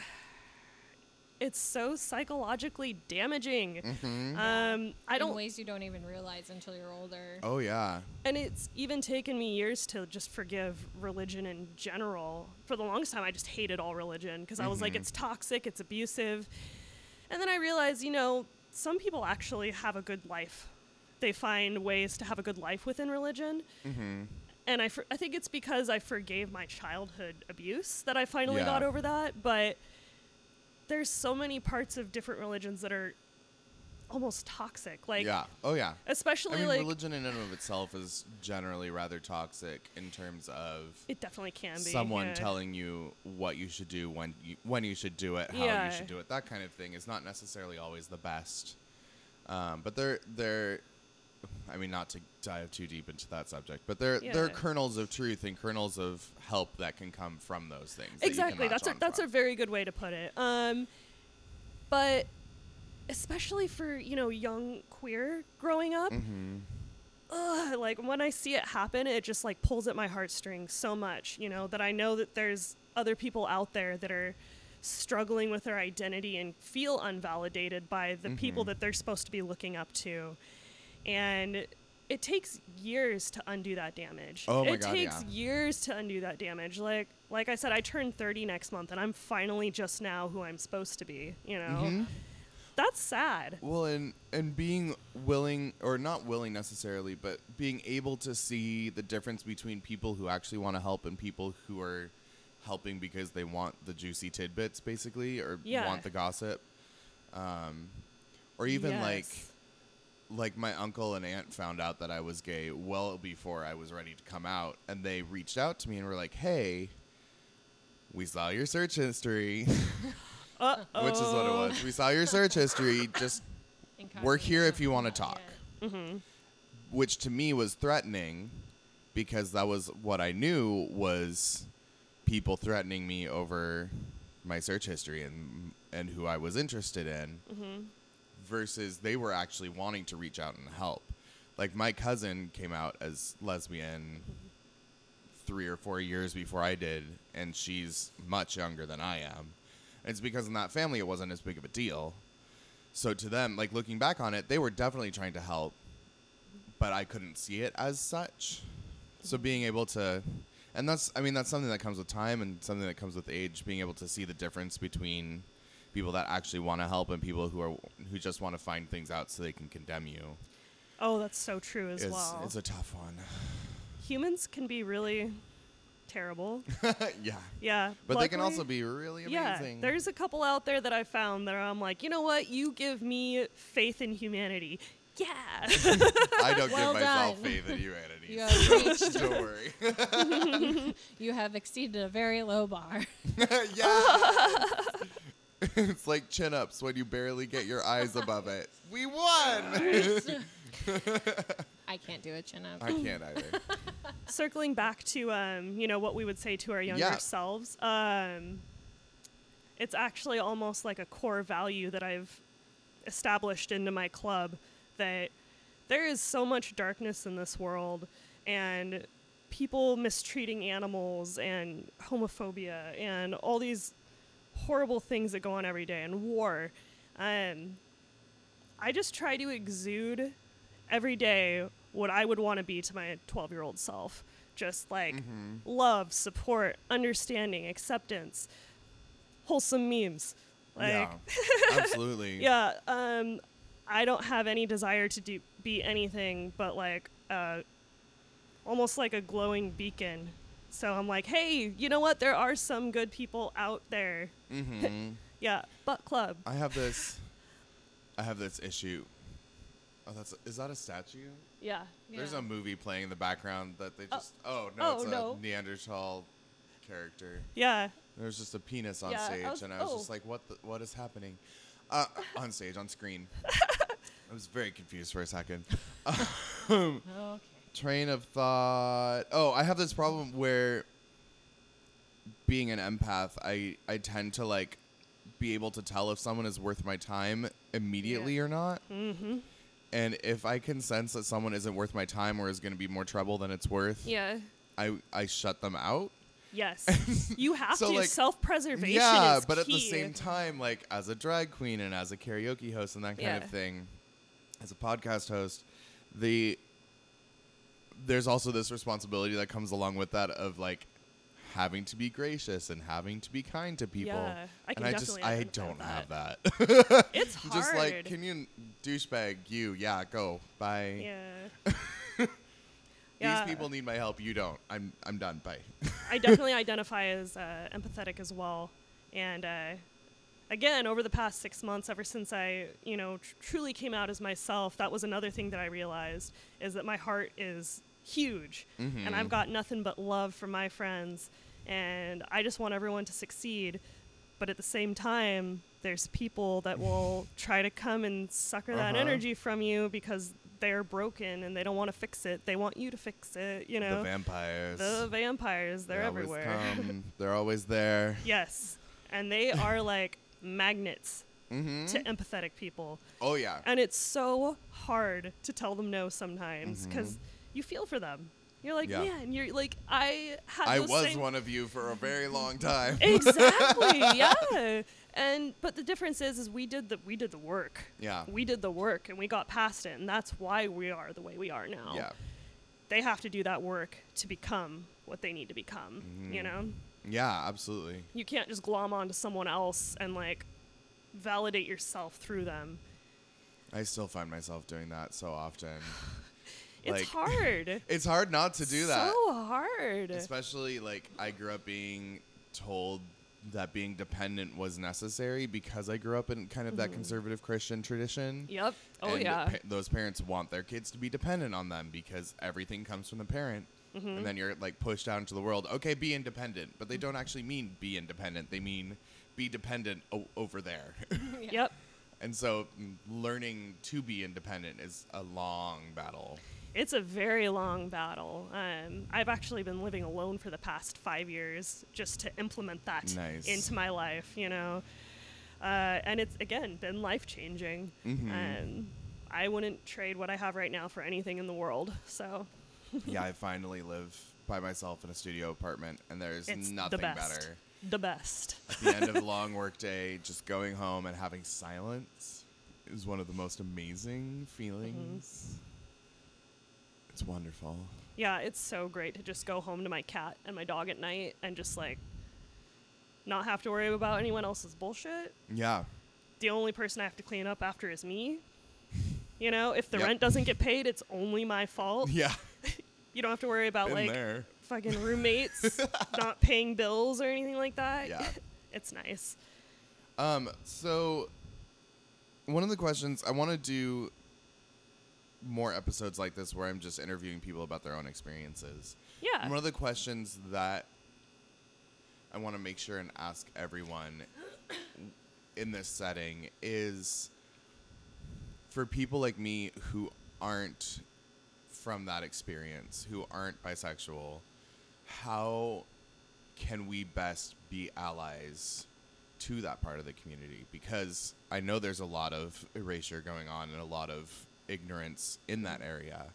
it's so psychologically damaging. hmm Um, I in don't, ways you don't even realize until you're older. Oh yeah. and it's even taken me years to just forgive religion in general. For the longest time, I just hated all religion because I was like, Mhm. it's toxic, it's abusive. And then I realized, you know, some people actually have a good life. They find ways to have a good life within religion. hmm and I, for, I think it's because I forgave my childhood abuse that I finally Yeah. got over that. But there's so many parts of different religions that are almost toxic. Like, yeah. Oh yeah. I especially mean, like religion in and of itself is generally rather toxic in terms of it definitely can be someone yeah. telling you what you should do when you when you should do it, how Yeah. you should do it. That kind of thing is not necessarily always the best. Um, but they're they're I mean not to dive too deep into that subject, but there are they're kernels of truth and kernels of help that can come from those things. that exactly that's a that's a very good way to put it um but especially for you know young queer growing up Mm-hmm. ugh, like when I see it happen, it just like pulls at my heartstrings so much, you know, that I know that there's other people out there that are struggling with their identity and feel unvalidated by the people Mhm. that they're supposed to be looking up to. And it takes years to undo that damage. Oh my it God, takes yeah. years to undo that damage. Like like I said, I turn 30 next month and I'm finally just now who I'm supposed to be, you know. Mhm. That's sad. Well, and and being willing or not willing necessarily, but being able to see the difference between people who actually want to help and people who are helping because they want the juicy tidbits, basically, or Yeah. want the gossip, um, or even Yes. like my uncle and aunt found out that I was gay well before I was ready to come out, and they reached out to me and were like, "Hey." We saw your search history, Uh-oh. which is what it was. We saw your search history. Just We're here if you wanna talk. Mm-hmm. which to me was threatening because that was what I knew was people threatening me over my search history and and who I was interested in Mm-hmm. Versus they were actually wanting to reach out and help. Like my cousin came out as lesbian 3 or 4 years before I did and she's much younger than I am. And it's because in that family it wasn't as big of a deal. So to them, like looking back on it, they were definitely trying to help, but I couldn't see it as such. So being able to, and that's, I mean, that's something that comes with time and something that comes with age. Being able to see the difference between people that actually want to help and people who are who just want to find things out so they can condemn you Oh, that's so true as is well. is a tough one. Humans can be really terrible. yeah. Yeah. But they can also be really amazing. Yeah, amazing. there's a couple out there that I found that I'm like, you know what? You give me faith in humanity. Yeah. I don't Well give myself done. faith in humanity. You have reached. don't worry. You have exceeded a very low bar. yeah. it's like chin ups when you barely get your eyes above it. We won. I can't do a chin up. I can't either. Circling back to um, you know, what we would say to our younger Yeah. selves. Um, it's actually almost like a core value that I've established into my club that there is so much darkness in this world and people mistreating animals and homophobia and all these horrible things that go on every day and war. Um, I just try to exude every day what I would want to be to my 12 year old self. Just like love, support, understanding, acceptance, wholesome memes. Like, yeah. Absolutely. yeah, um, I don't have any desire to do be anything but like uh, almost like a glowing beacon. So I'm like, hey, you know what? There are some good people out there. hmm Yeah, butt club. I have this. I have this issue. Oh, that's is that a statue? Yeah. There's Yeah. a movie playing in the background that they Oh. just. Oh, no, Oh, it's a no. Neanderthal character. Yeah. There's just a penis on Yeah, I stage, was- and I was oh. just like, "What? The, what is happening?" Uh, on stage, on screen. I was very confused for a second. Okay. Train of thought. Oh, I have this problem where, being an empath, I I tend to like be able to tell if someone is worth my time immediately or not. Mm-hmm. And if I can sense that someone isn't worth my time or is going to be more trouble than it's worth, Yeah. I I shut them out. Yes. You have So, to. like, Self preservation yeah, but at the same time, like as a drag queen and as a karaoke host and that kind Yeah. of thing, as a podcast host, the there's also this responsibility that comes along with that of like having to be gracious and having to be kind to people. Yeah, I can and I just I don't have that. that. It's hard. just like can you douchebag you yeah go bye. Yeah. These Yeah. people need my help. You don't. I'm I'm done. Bye. I definitely identify as uh, empathetic as well. And uh, again, over the past six months, ever since I, you know, tr- truly came out as myself, that was another thing that I realized is that my heart is huge, and I've got nothing but love for my friends, and I just want everyone to succeed. But at the same time, there's people that will try to come and sucker that Uh-huh. energy from you because they're broken and they don't want to fix it. They want you to fix it, you know. the vampires. The vampires, they're They everywhere. come. They're always there. yes. And they are like magnets Mm-hmm. to empathetic people. Oh yeah. And it's so hard to tell them no sometimes because you feel for them. You're like. Yeah. man, you're like, I had I was same- one of you for a very long time. exactly, yeah. And but the difference is, is we did the we did the work. Yeah. We did the work and we got past it, and that's why we are the way we are now. Yeah. They have to do that work to become what they need to become. Mm-hmm. You know. Yeah, absolutely. you can't just glom onto someone else and like validate yourself through them. I still find myself doing that so often. It's Like- hard. It's hard not to do that. So hard. Especially like I grew up being told that being dependent was necessary because I grew up in kind of that conservative Christian tradition. Yep. Oh and yeah. pa- those parents want their kids to be dependent on them because everything comes from the parent. Mm-hmm. And then you're like pushed out into the world. Okay, be independent, but Mm-hmm. they don't actually mean be independent. They mean be dependent o- over there. Yep. and so mm, learning to be independent is a long battle. It's a very long battle. Um, I've actually been living alone for the past five years just to implement that Nice. into my life, you know. Uh, and it's again been life changing. Mhm. And I wouldn't trade what I have right now for anything in the world. So yeah, I finally live by myself in a studio apartment, and there's it's nothing the best. better. The best. At the end of a long work day, just going home and having silence is one of the most amazing feelings. It's wonderful. Yeah, it's so great to just go home to my cat and my dog at night and just like not have to worry about anyone else's bullshit. Yeah. The only person I have to clean up after is me. You know, if the Yep. rent doesn't get paid, it's only my fault. Yeah. You don't have to worry about Been like there. fucking roommates not paying bills or anything like that. Yeah. it's nice. Um, so one of the questions I want to do more episodes like this where I'm just interviewing people about their own experiences. Yeah. And One of the questions that I want to make sure and ask everyone in this setting is for people like me who aren't from that experience, who aren't bisexual, how can we best be allies to that part of the community? Because I know there's a lot of erasure going on and a lot of ignorance in that area.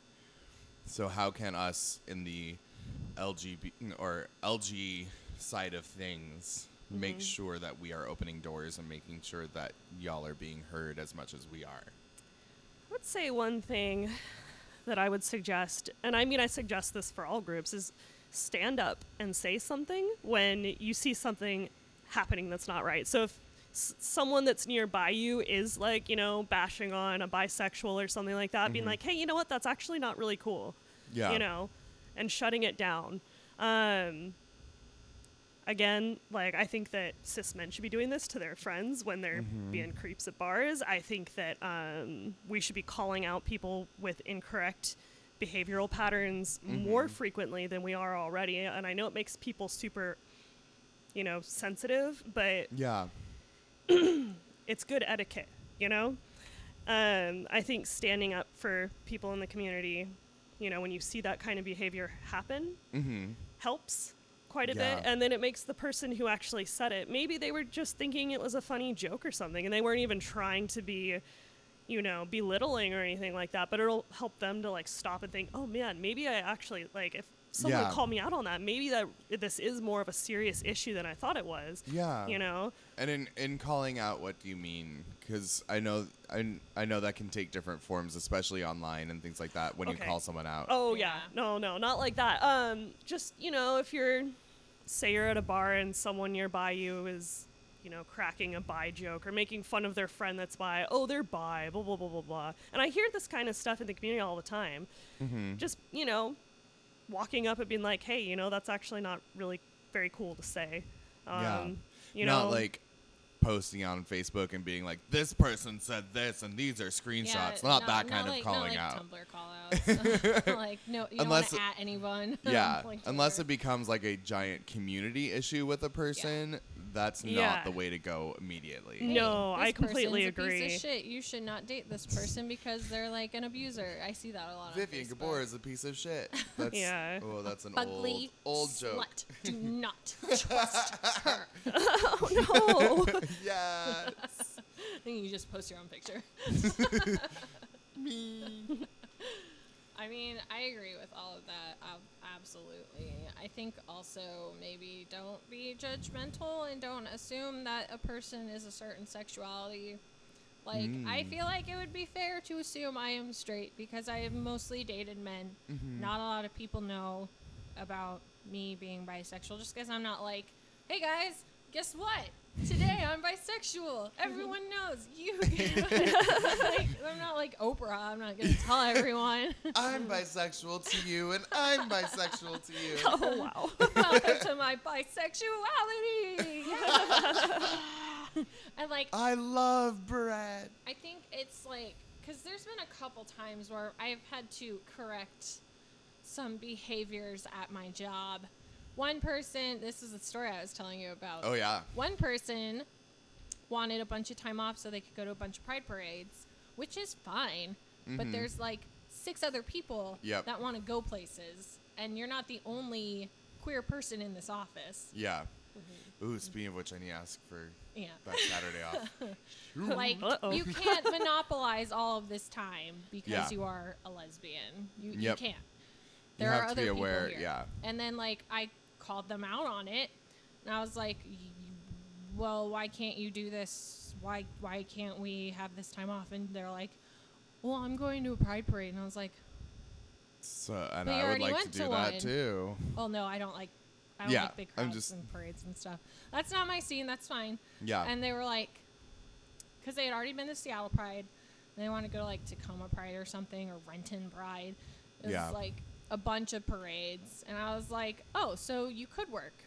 So how can us in the LGB or LG side of things make mm-hmm. sure that we are opening doors and making sure that y'all are being heard as much as we are? I would say one thing that I would suggest, and I mean, I suggest this for all groups, is stand up and say something when you see something happening that's not right. So if s- someone that's nearby you is like, you know, bashing on a bisexual or something like that, being like, hey, you know what? That's actually not really cool. Yeah. You know, and shutting it down. Um, again, like I think that cis men should be doing this to their friends when they're being creeps at bars. I think that um, we should be calling out people with incorrect behavioral patterns more frequently than we are already. And I know it makes people super, you know, sensitive, but Yeah. it's good etiquette, you know? Um, I think standing up for people in the community, you know, when you see that kind of behavior happen, Mm-hmm. helps quite a Yeah. bit. And then it makes the person who actually said it, maybe they were just thinking it was a funny joke or something, and they weren't even trying to be, you know, belittling or anything like that. But it'll help them to like stop and think, oh man, maybe I actually, like, if someone Yeah. called me out on that, maybe that this is more of a serious issue than I thought it was. Yeah. You know? And in in calling out, what do you mean? Because I know I, I know that can take different forms, especially online and things like that. When you call someone out. Oh yeah. Yeah. No, no, not like that. Um, just you know, if you're, say you're at a bar and someone nearby you is, you know, cracking a bi joke or making fun of their friend that's bi. Oh, they're bi. Blah blah blah blah blah. And I hear this kind of stuff in the community all the time. Mm-hmm. Just you know, walking up and being like, hey, you know, that's actually not really very cool to say. Um, Yeah. You know, Not like posting on Facebook and being like, "This person said this, and these are screenshots." not, that kind of like, calling not like out. Tumblr call outs. like no, you Unless don't it- want to at anyone. Yeah, Like unless it becomes like a giant community issue with a person, that's Yeah. not the way to go immediately. Hey, No, this I completely person's a agree. Piece of shit. You should not date this person because they're like an abuser. I see that a lot. Vivien on Gabor is a piece of shit. That's, Yeah. Oh, that's an Ugly old old joke. slut. Do not trust her. oh no. yes. And you just post your own picture. Me. I mean, I agree with all of that. ab- Absolutely. I think also maybe don't be judgmental and don't assume that a person is a certain sexuality. Like, I Mm. feel like it would be fair to assume I am straight because I have mostly dated men. Not a lot of people know about me being bisexual just because I'm not like, hey guys, guess what? Today I'm bisexual. Everyone knows. You. like, I'm not like Oprah. I'm not going to tell everyone. I'm bisexual to you, and I'm bisexual to you. Oh wow. Welcome to my bisexuality. and like, I love bread. I think it's like because there's been a couple times where I've had to correct some behaviors at my job. One person, this is the story I was telling you about. Oh yeah. One person wanted a bunch of time off so they could go to a bunch of pride parades, which is fine. But Mhm. there's like six other people Yep. that want to go places, and you're not the only queer person in this office. Yeah. Ooh, speaking of which, I need to ask for Yeah. that Saturday off. like Uh-oh. you can't monopolize all of this time because Yeah. you are a lesbian. You, Yep. you can't. You There have are to other be people aware, here. yeah. And then like I called them out on it, and I was like, "Well, why can't you do this? Why why can't we have this time off?" And they're like, "Well, I'm going to a pride parade," and I was like, So, and I would like to do to that one. too. "Well, no, I don't like." I don't Yeah, like big I'm crowds just- and parades and stuff. That's not my scene. That's fine. Yeah. And they were like, because they had already been to Seattle Pride, and they want to go like Tacoma Pride or something or Renton Pride. It was Yeah. like, a bunch of parades, and I was like, "Oh, so you could work.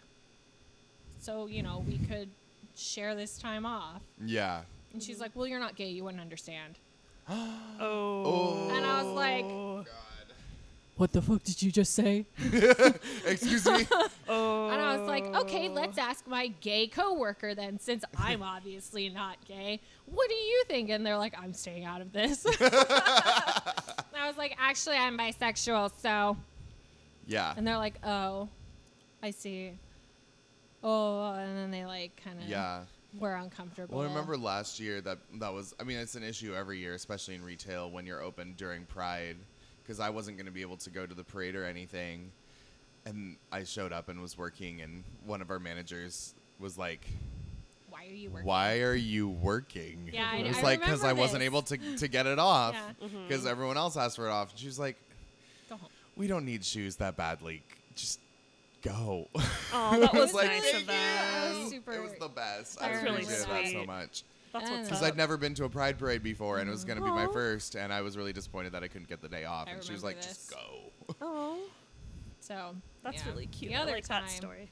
So you know, we could share this time off." Yeah. And she's like, "Well, you're not gay. You wouldn't understand." Oh. And I was like- God. What the fuck did you just say? Excuse me. Oh. And I was like, oh. okay, let's ask my gay coworker then, since I'm obviously not gay. What do you think? And they're like, I'm staying out of this. I was like, actually, I'm bisexual, so. Yeah. And they're like, oh, I see. Oh, and then they like kind of Yeah. were uncomfortable. Well, I remember last year that that was. I mean, it's an issue every year, especially in retail when you're open during Pride, because I wasn't going to be able to go to the parade or anything, and I showed up and was working, and one of our managers was like, Why are you working? "Why are you working?" Yeah, I- it was I like because I remember wasn't able to to get it off Yeah. Mm-hmm. because everyone else asked for it off, and she was like, Go home. "We don't need shoes that badly. Just go." Oh, that was like, nice of you." That was them. super- It was the best. That's I really appreciated that so much. That's what's Because. I'd never been to a Pride parade before, and it was going to be my first, and I was really disappointed that I couldn't get the day off. I and she was remember like, "Just go." Oh, So that's yeah. really cute. The I like time, that story.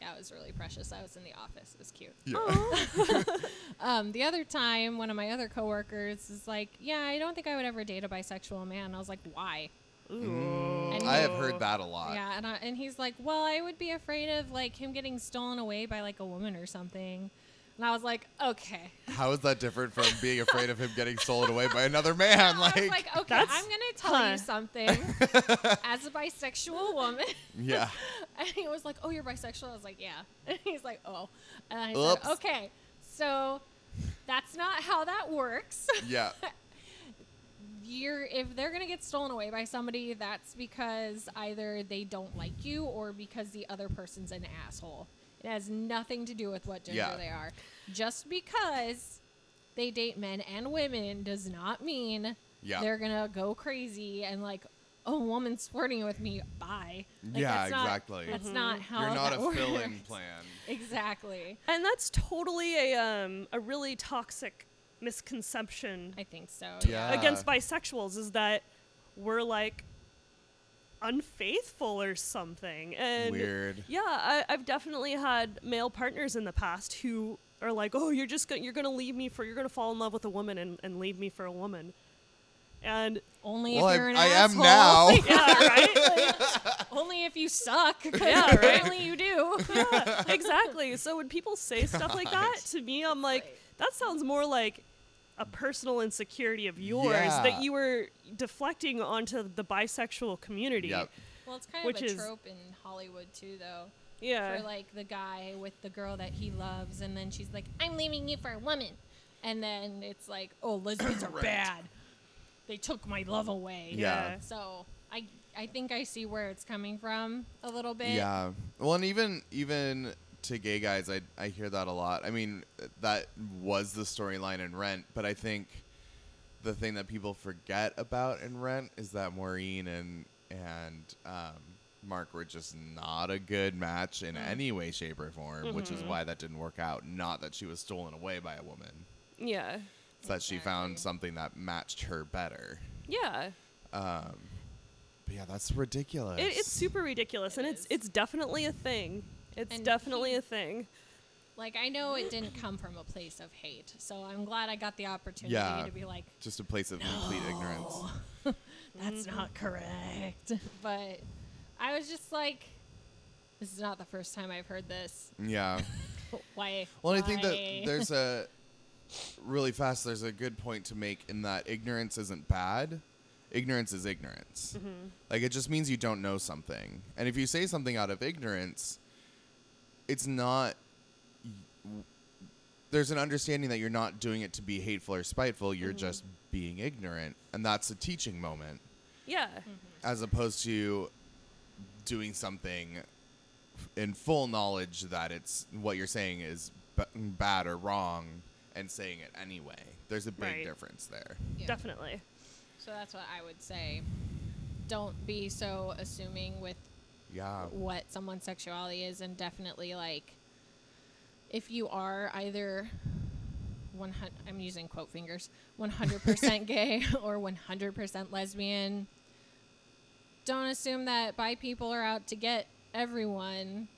Yeah, it was really precious. I was in the office. It was cute. Yeah. Oh. Um, the other time, one of my other coworkers is like, "Yeah, I don't think I would ever date a bisexual man." I was like, "Why?" Ooh. And I have heard that a lot. Yeah, and I, and he's like, "Well, I would be afraid of like him getting stolen away by like a woman or something." And I was like, "Okay." How is that different from being afraid of him getting stolen away by another man? I Like, was like, "Okay, I'm gonna tell huh. you something as a bisexual woman." yeah, And he was like, "Oh, you're bisexual." I was like, "Yeah." And he's like, "Oh," and I Oops. said, "Okay, so that's not how that works." yeah, you're if they're gonna get stolen away by somebody, that's because either they don't like you or because the other person's an asshole. It has nothing to do with what gender Yeah. they are. Just because they date men and women does not mean Yeah. they're gonna go crazy and like, oh, a woman's flirting with me. Bye. Like, Yeah, that's not- exactly. That's not how you're not that a fill-in plan. Exactly. And that's totally a um a really toxic misconception I think so. Yeah. against bisexuals is that we're like unfaithful or something. And Weird. yeah, I, I've definitely had male partners in the past who are like, "Oh, you're just gonna, you're gonna leave me for you're gonna fall in love with a woman and, and leave me for a woman," and Only Well, if you're an I am now. yeah, right. Only if you suck. Yeah, right. apparently you do. yeah, exactly. So when people say stuff like that to me, I'm like, Right. that sounds more like a personal insecurity of yours Yeah. that you were deflecting onto the bisexual community. Yep. Well, it's kind Which of a is- trope in Hollywood too, though. Yeah. For like the guy with the girl that he loves, and then she's like, "I'm leaving you for a woman," and then it's like, "Oh, lesbians are Right. bad. They took my love away." Yeah. So I I think I see where it's coming from a little bit. Yeah. Well, and even even to gay guys, I I hear that a lot. I mean, that was the storyline in Rent, but I think the thing that people forget about in Rent is that Maureen and and um, Mark were just not a good match in any way, shape, or form, which is why that didn't work out. Not that she was stolen away by a woman. yeah. It's that she found something that matched her better. Yeah. Um, but yeah, that's ridiculous. It, it's super ridiculous, It and it's it's definitely a thing. It's And definitely he- a thing. Like I know it didn't come from a place of hate, so I'm glad I got the opportunity Yeah. to be like, just a place of complete ignorance. that's mm-hmm. not correct. But I was just like, this is not the first time I've heard this. Yeah. Why? Well, and I think that there's a really fast. There's a good point to make in that ignorance isn't bad. Ignorance is ignorance. Mm-hmm. Like it just means you don't know something. And if you say something out of ignorance, it's not. There's an understanding that you're not doing it to be hateful or spiteful. You're mm-hmm. just being ignorant, and that's a teaching moment, Yeah. Mm-hmm. as opposed to doing something in full knowledge that it's what you're saying is b- bad or wrong and saying it anyway. There's a big Right. difference there. Yeah. Definitely. So that's what I would say. Don't be so assuming with Yeah. what someone's sexuality is, and definitely like, if you are either one hundred, I'm using quote fingers, one hundred percent gay or one hundred percent lesbian. don't assume that bi people are out to get everyone.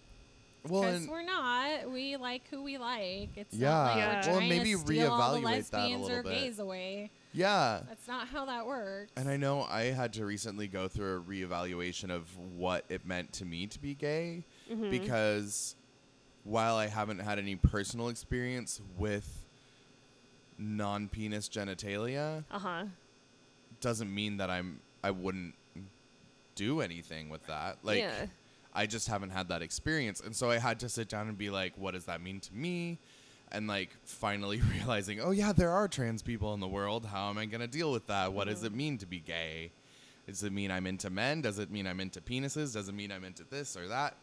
well, Because and we're not. We like who we like. It's Yeah. not like Yeah. Well, maybe to steal all the reevaluate that a lesbians little or bit. gays away. Yeah. That's not how that works. And I know I had to recently go through a reevaluation of what it meant to me to be gay because while I haven't had any personal experience with non penis genitalia, Uh huh. doesn't mean that I'm I wouldn't do anything with that. Like Yeah. I just haven't had that experience. And so I had to sit down and be like, what does that mean to me? And like finally realizing, oh yeah, there are trans people in the world. How am I gonna deal with that? What does it mean to be gay? Does it mean I'm into men? Does it mean I'm into penises? Does it mean I'm into this or that?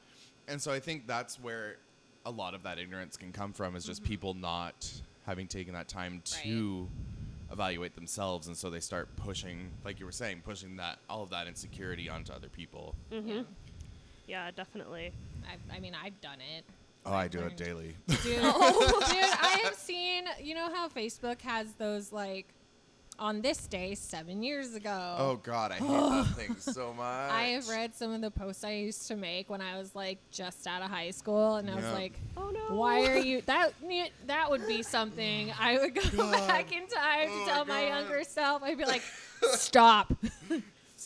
And so I think that's where a lot of that ignorance can come from is just mm-hmm. people not having taken that time to evaluate themselves and so they start pushing like you were saying pushing that all of that insecurity onto other people mm-hmm. Yeah. Yeah, definitely. I, I mean, I've done it. Oh i do it daily Dude, dude, I have seen, you know how Facebook has those like on this day seven years ago. oh god i hate that thing so much I have read some of the posts I used to make when I was like just out of high school, and I was Yeah. like, Oh no. "Why are you that? That would be something I would go God. back in time Oh to my tell my God. younger self. I'd be like, "Stop!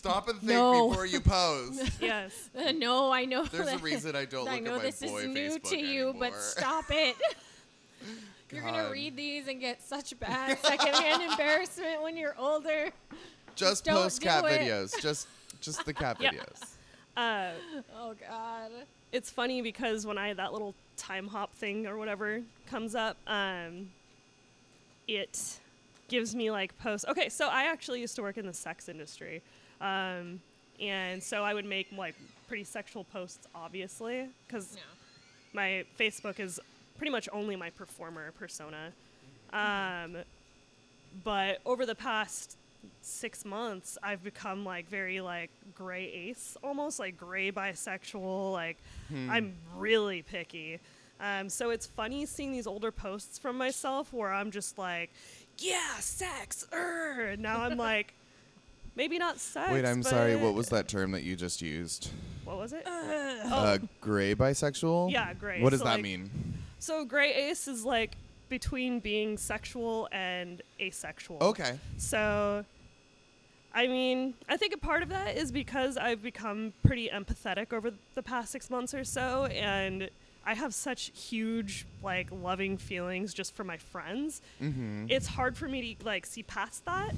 Stop and think No. before you post Yes. no, I know. there's a that- reason i don't I look know at my this boy is new Facebook to you, but anymore. stop it." You're gonna God. read these and get such bad secondhand embarrassment when you're older. just don't post do cat it. videos just just the cat Yeah. videos Uh, Oh God. it's funny because when I that little Timehop thing or whatever comes up, um, it gives me like posts. Okay, so I actually used to work in the sex industry, um, and so I would make like pretty sexual posts, obviously, because No. my Facebook is pretty much only my performer persona. Um, but over the past six months, I've become like very like gray ace, almost like gray bisexual. Like I'm really picky. Um, so it's funny seeing these older posts from myself where I'm just like, yeah, sex. Er. And now I'm like, maybe not sex. wait i'm sorry what was that term that you just used What was it? uh gray bisexual Yeah, gray. what does So, that like, mean So gray ace is like between being sexual and asexual. okay So I mean, I think a part of that is because I've become pretty empathetic over the past 6 months or so and I have such huge like loving feelings just for my friends. mm-hmm. It's hard for me to like see past that.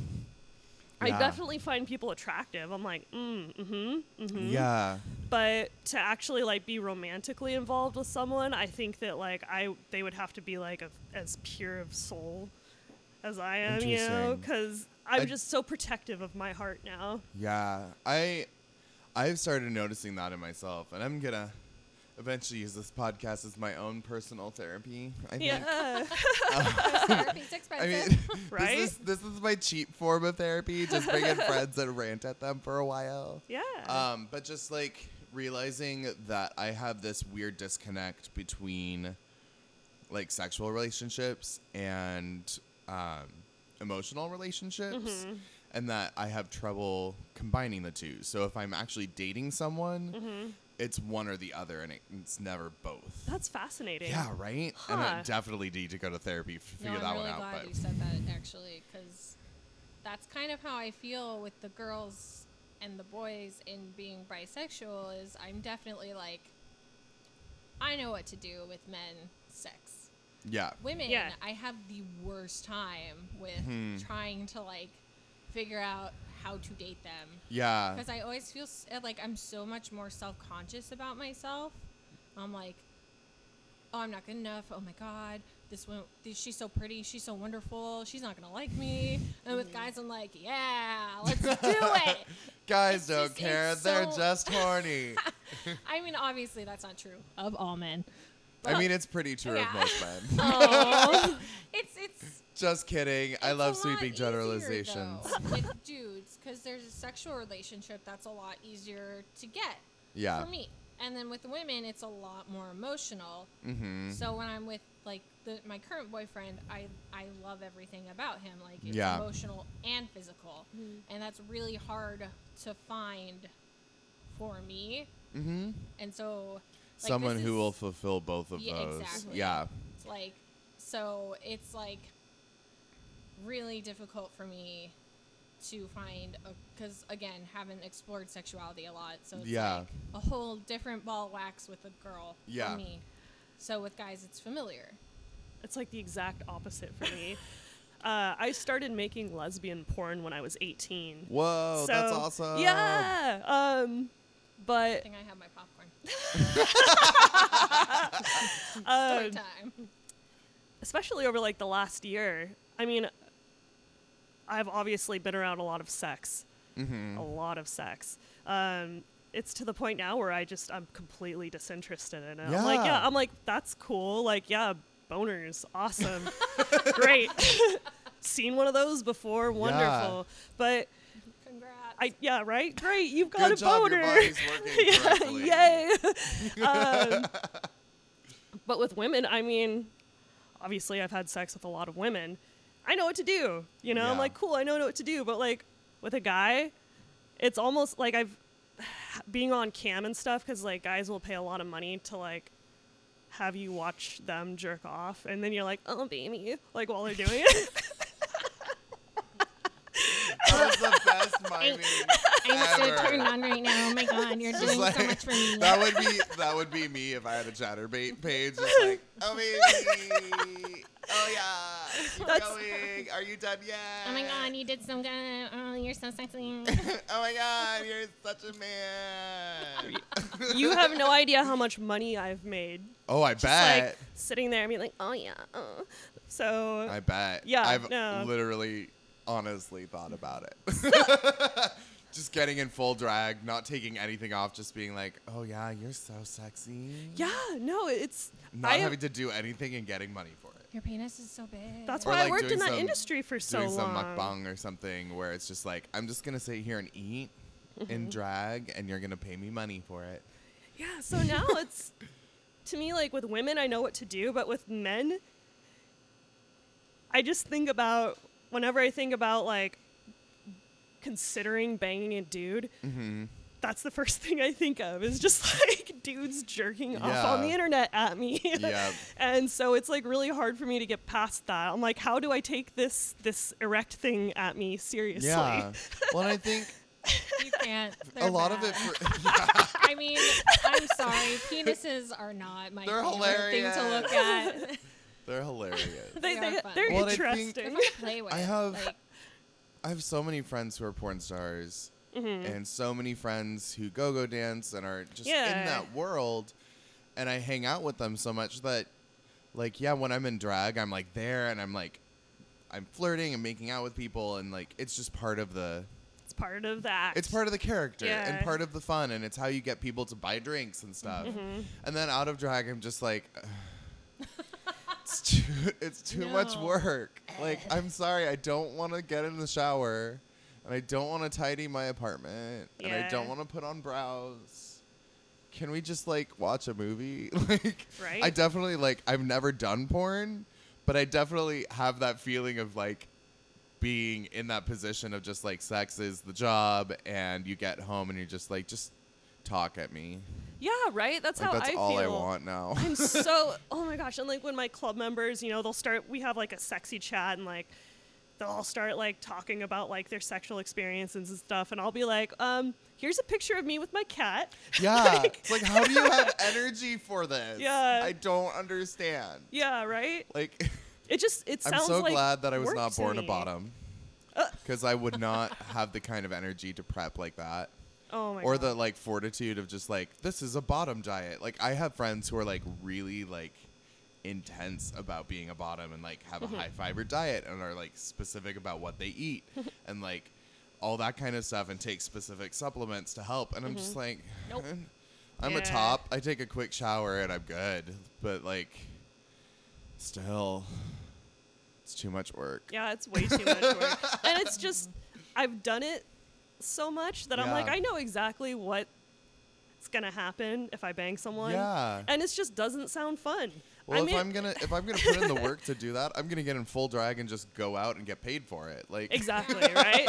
I Yeah. definitely find people attractive. I'm like, mm, mm-hmm, mm-hmm. Yeah. But to actually like be romantically involved with someone i think that like i they would have to be like a, as pure of soul as i am you know? Because i'm I- just so protective of my heart now. Yeah, I I've started noticing that in myself, and I'm gonna eventually use this podcast as my own personal therapy. I think. yeah Therapy's I mean, Right? this, is, this is my cheap form of therapy. Just bringing friends and rant at them for a while. yeah Um, but just like realizing that I have this weird disconnect between like sexual relationships and um, emotional relationships, and that I have trouble combining the two. So if I'm actually dating someone, it's one or the other, and it, it's never both. that's fascinating Yeah, right. And I definitely need to go to therapy to no, figure I'm that really one out. glad But you said that actually, because that's kind of how I feel with the girls and the boys in being bisexual. Is I'm definitely like, I know what to do with men sex. yeah, Women, Yeah. I have the worst time with Hmm. trying to like figure out how to date them. yeah, because I always feel uh, like I'm so much more self conscious about myself. I'm like, oh, I'm not good enough. Oh my god, this one, this, she's so pretty, she's so wonderful. She's not gonna like me. And with guys, I'm like, yeah, let's do it. guys It's don't just- care; they're so- just horny. I mean, obviously that's not true of all men. I mean, it's pretty true Yeah. of most men. Oh, it's it's. Just kidding. I love sweeping generalizations. though, with dudes, because there's a sexual relationship that's a lot easier to get. Yeah. for me. And then with women, it's a lot more emotional. Mm-hmm. So when I'm with like the, my current boyfriend, I I love everything about him. Like it's Yeah. emotional and physical, and that's really hard to find for me, Mm-hmm. and so like, Someone this who is- will fulfill both of Yeah, those. exactly. Yeah. It's like so it's like really difficult for me to find because again haven't explored sexuality a lot so it's Yeah. like a whole different ball of wax with a girl Yeah. for me so with guys it's familiar It's like the exact opposite for me. uh, I started making lesbian porn when I was 18. Whoa, that's awesome. Yeah. Um, i think i have my popcorn uh, story time especially over like the last year. I mean, I've obviously been around a lot of sex, Mm-hmm. a lot of sex. Um, it's to the point now where I just I'm completely disinterested in it. I'm like, Yeah. yeah, I'm like that's cool. Like, yeah, boners, awesome, great. Seen one of those before, wonderful. But congrats I yeah, right, great. You've got Good a job, boner. your body's yeah, yay. um, but with women, I mean, obviously I've had sex with a lot of women. I know what to do. You know, I'm like, cool, I know what to do. But like with a guy, it's almost like I've being on cam and stuff because like guys will pay a lot of money to like have you watch them jerk off, and then you're like, oh baby, like while they're doing it. That was the best miming i'm so ever. turned on right now oh my god you're Just doing like- so much for me That would be that would be me if I had a Chaturbate page. Just like, oh baby, oh yeah, That's- going. Are you done yet? oh my god you did so good oh you're so sexy oh my god, you're such a man. you have no idea how much money I've made oh, I just bet. like sitting there and being like, oh yeah. Uh. So I bet. Yeah, I've no. literally, honestly thought about it. just getting in full drag, not taking anything off, just being like, "Oh yeah, you're so sexy." yeah, no, it's Not I- having to do anything and getting money for it. Your penis is so big that's Or, why I like, worked doing in that some- industry for so long. Doing some long. mukbang or something where it's just like, I'm just gonna sit here and eat Mm-hmm. in drag, and you're gonna pay me money for it. Yeah, so now it's to me like with women I know what to do, but with men I just think about whenever I think about like considering banging a dude, Mm-hmm. That's the first thing I think of is just like dudes jerking off on the internet at me. Yeah. and so it's like really hard for me to get past that. I'm like, how do I take this this erect thing at me seriously? Yeah. well, I think you can't a They're lot of it. For, I mean, I'm sorry. Penises are not my They're favorite thing to look at. they're hilarious. They, They they, are fun. they're Well, and I think- interesting. They're fun to play with. I have- Like, I have so many friends who are porn stars, Mm-hmm. and so many friends who go-go dance and are just in that world. And I hang out with them so much that, like, yeah, when I'm in drag, I'm like there, and I'm like, I'm flirting and making out with people, and like, it's just part of the, It's part of that. it's part of the character and part of the fun, and it's how you get people to buy drinks and stuff. Mm-hmm. And then out of drag, I'm just like. It's too, it's too much work. Like, I'm sorry, I don't want to get in the shower, and I don't want to tidy my apartment, and I don't want to put on brows. Can we just like watch a movie? like, Right? I definitely like. I've never done porn, but I definitely have that feeling of like being in that position of just like sex is the job, and you get home and you're just like, just talk at me. yeah, right. That's Like how that's I all I want now. I'm so oh my gosh, and like when my club members, you know, they'll start. We have like a sexy chat, and like they'll all start like talking about like their sexual experiences and stuff, and I'll be like, um, here's a picture of me with my cat. Yeah. Like- it's like, how do you have energy for this? Yeah. I don't understand. Yeah, right. Like, It just it sounds I'm so like glad that I was not born a bottom. Uh. Because I would not have the kind of energy to prep like that. Oh my god. or god. the like fortitude of just like, this is a bottom diet. Like, I have friends who are like really like intense about being a bottom and like have Mm-hmm. a high fiber diet and are like specific about what they eat and like all that kind of stuff and take specific supplements to help. And I'm just like, Nope. I'm a top. I take a quick shower and I'm good. But like, still, it's too much work. Yeah, it's way too much work. and it's just I've done it so much that I'm like, I know exactly what's gonna happen if I bang someone. Yeah. And it just doesn't sound fun. Well, I if mean, I'm gonna if I'm gonna put in the work to do that, I'm gonna get in full drag and just go out and get paid for it. Like, Exactly, right?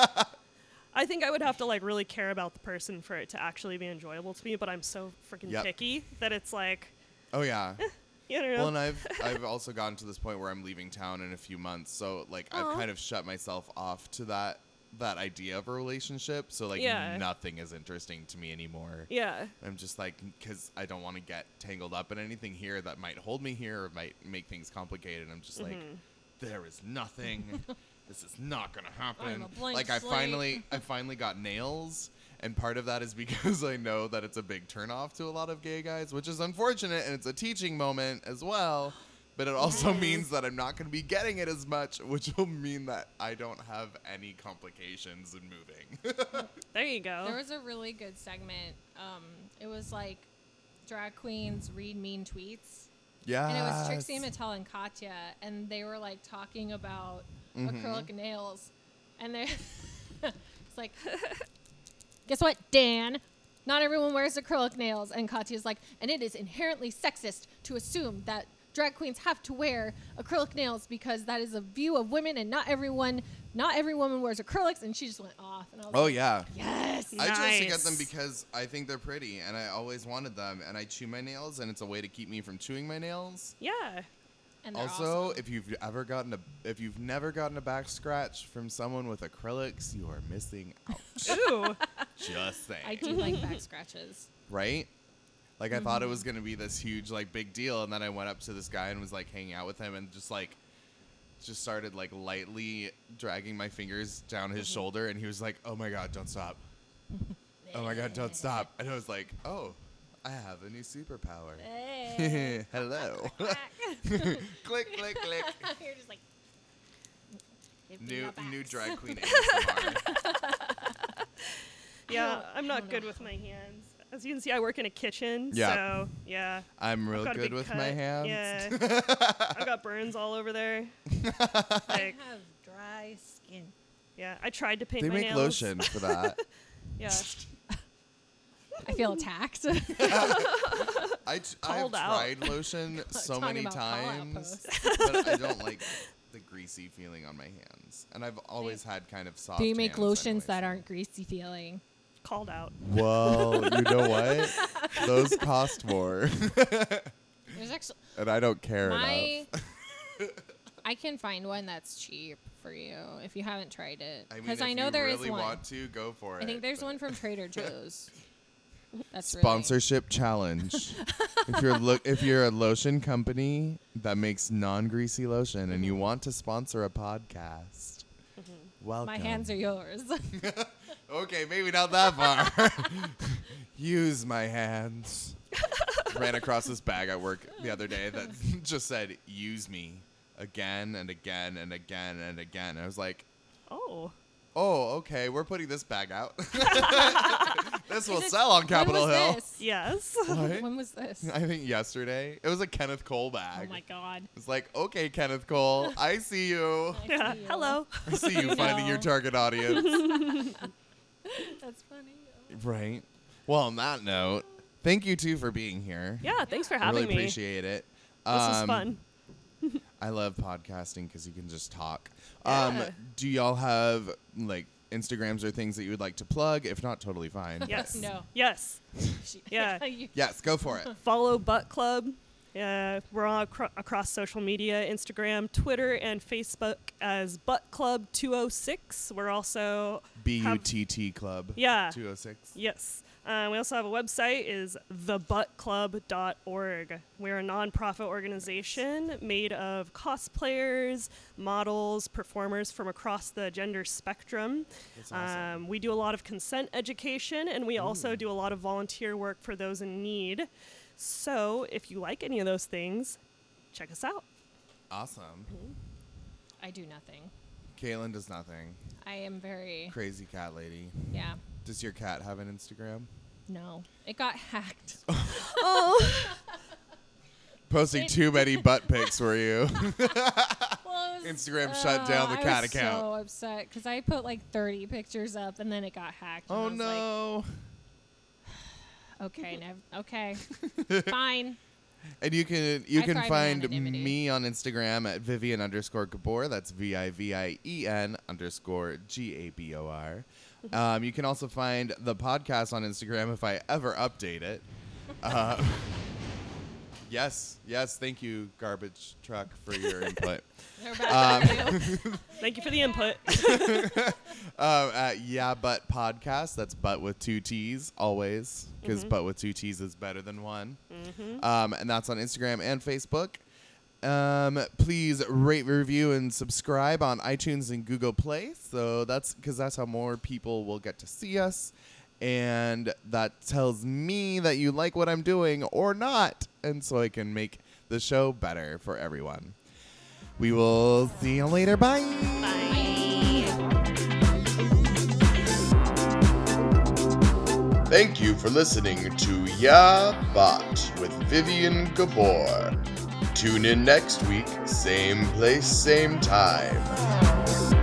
I think I would have to like really care about the person for it to actually be enjoyable to me. But I'm so freaking Yep. picky that it's like, Oh yeah. you know, Well, and I've I've also gotten to this point where I'm leaving town in a few months, so like I've kind of shut myself off to that that idea of a relationship. So like Yeah. nothing is interesting to me anymore. yeah, I'm just like because I don't want to get tangled up in anything here that might hold me here or might make things complicated. I'm just like, Mm-hmm. there is nothing. this is not gonna happen. a blank like I finally, I finally got nails, and part of that is because I know that it's a big turnoff to a lot of gay guys, which is unfortunate, and it's a teaching moment as well. But it also means that I'm not going to be getting it as much, which will mean that I don't have any complications in moving. there you go. There was a really good segment. Um, it was like drag queens read mean tweets. yeah. And it was Trixie Mattel and Katya, and they were like talking about Mm-hmm. acrylic nails. And they it's like, guess what, Dan? Not everyone wears acrylic nails. And Katya's like, and it is inherently sexist to assume that drag queens have to wear acrylic nails because that is a view of women, and not everyone, not every woman wears acrylics. And she just went off. And I was Oh like, yeah. yes. Nice. I chose to get them because I think they're pretty, and I always wanted them. And I chew my nails, and it's a way to keep me from chewing my nails. yeah. And Also, awesome. if you've ever gotten a, if you've never gotten a back scratch from someone with acrylics, you are missing out. Ooh. Just saying, I do like back scratches. right? Like I thought it was Mm-hmm. gonna be this huge like big deal, and then I went up to this guy and was like hanging out with him, and just like, just started like lightly dragging my fingers down his Mm-hmm. shoulder, and he was like, "Oh my god, don't stop! oh my god, don't stop!" And I was like, "Oh, I have a new superpower." Hey. Hello. You're click, click, click. just like New your new drag queen ASMR. Yeah, I'm not good with my hands. As you can see, I work in a kitchen. Yeah. So, yeah. I'm real I've got a good with cut. my hands. Yeah. I've got burns all over there. I have dry skin. yeah. I tried to paint They my make nails. lotion for that. Yeah. I feel attacked. I t- I've out. tried lotion so many times, but I don't like the greasy feeling on my hands. And I've always had kind of soft. Do you make hands lotions anyways. that aren't greasy feeling? Called out. Well, you know what? Those cost more, There's actually and I don't care my. enough. I can find one that's cheap for you if you haven't tried it. I mean, Because I, know you there is really one. want to, go for it. I think there's but- one from Trader Joe's. That's really- Sponsorship challenge. if you're look, if you're a lotion company that makes non-greasy lotion and you mm-hmm. want to sponsor a podcast, mm-hmm. welcome. My hands are yours. Okay, maybe not that far. Use my hands. Ran across this bag at work the other day that just said "Use me" again and again and again and again. I was like, Oh. "Oh, okay, we're putting this bag out. this will it- sell on when Capitol was Hill." This? Yes. What? When was this? I think yesterday. It was a Kenneth Cole bag. Oh my god. It's like, okay, Kenneth Cole, I see you. I yeah. see you. Hello. I see you finding your target audience. That's funny. right. Well, on that note, thank you too for being here. Yeah. Thanks for I having really me. appreciate it. This was Um, fun. I love podcasting because you can just talk. Um, Yeah. do y'all have like Instagrams or things that you would like to plug? If not, totally fine. Yes. No. Yes. Yeah. Yes, go for it. Follow Butt Club. Uh, we're all acro- across social media Instagram, Twitter, and Facebook as Butt Club 206. We're also, B U T T Club. Yeah. Two oh six. yes. Uh, we also have a website is thebuttclub.org. We're a nonprofit organization made of cosplayers, models, performers from across the gender spectrum. Awesome. Um, we do a lot of consent education, and we also do a lot of volunteer work for those in need. So, if you like any of those things, check us out. Awesome. I do nothing. Caitlin does nothing. I am very Crazy cat lady. yeah. Does your cat have an Instagram? No, it got hacked. Oh, oh. Posting It- too many butt pics were you. Well, it was- Instagram uh, shut down the I cat was account. So upset because I put like 30 pictures up and then it got hacked. and oh, I oh was no. Okay, nev- okay, fine. And you can you I can thrive find anonymity. me on Instagram at Vivien underscore Gabor. That's V I V I E N underscore G A B O R. Um, you can also find the podcast on Instagram if I ever update it. Uh, yes, yes. Thank you, garbage truck, for your input. Um. Thank you for the input. uh, at yeah, but podcast. That's but with two T's always, because but with two T's is better than one. Um, and that's on Instagram and Facebook. Um, please rate, review, and subscribe on iTunes and Google Play. So that's because that's how more people will get to see us, and that tells me that you like what I'm doing or not, and so I can make the show better for everyone. We will see you later. Bye. Bye. Thank you for listening to Yeah Butt with Vivien Gabor. Tune in next week, same place, same time.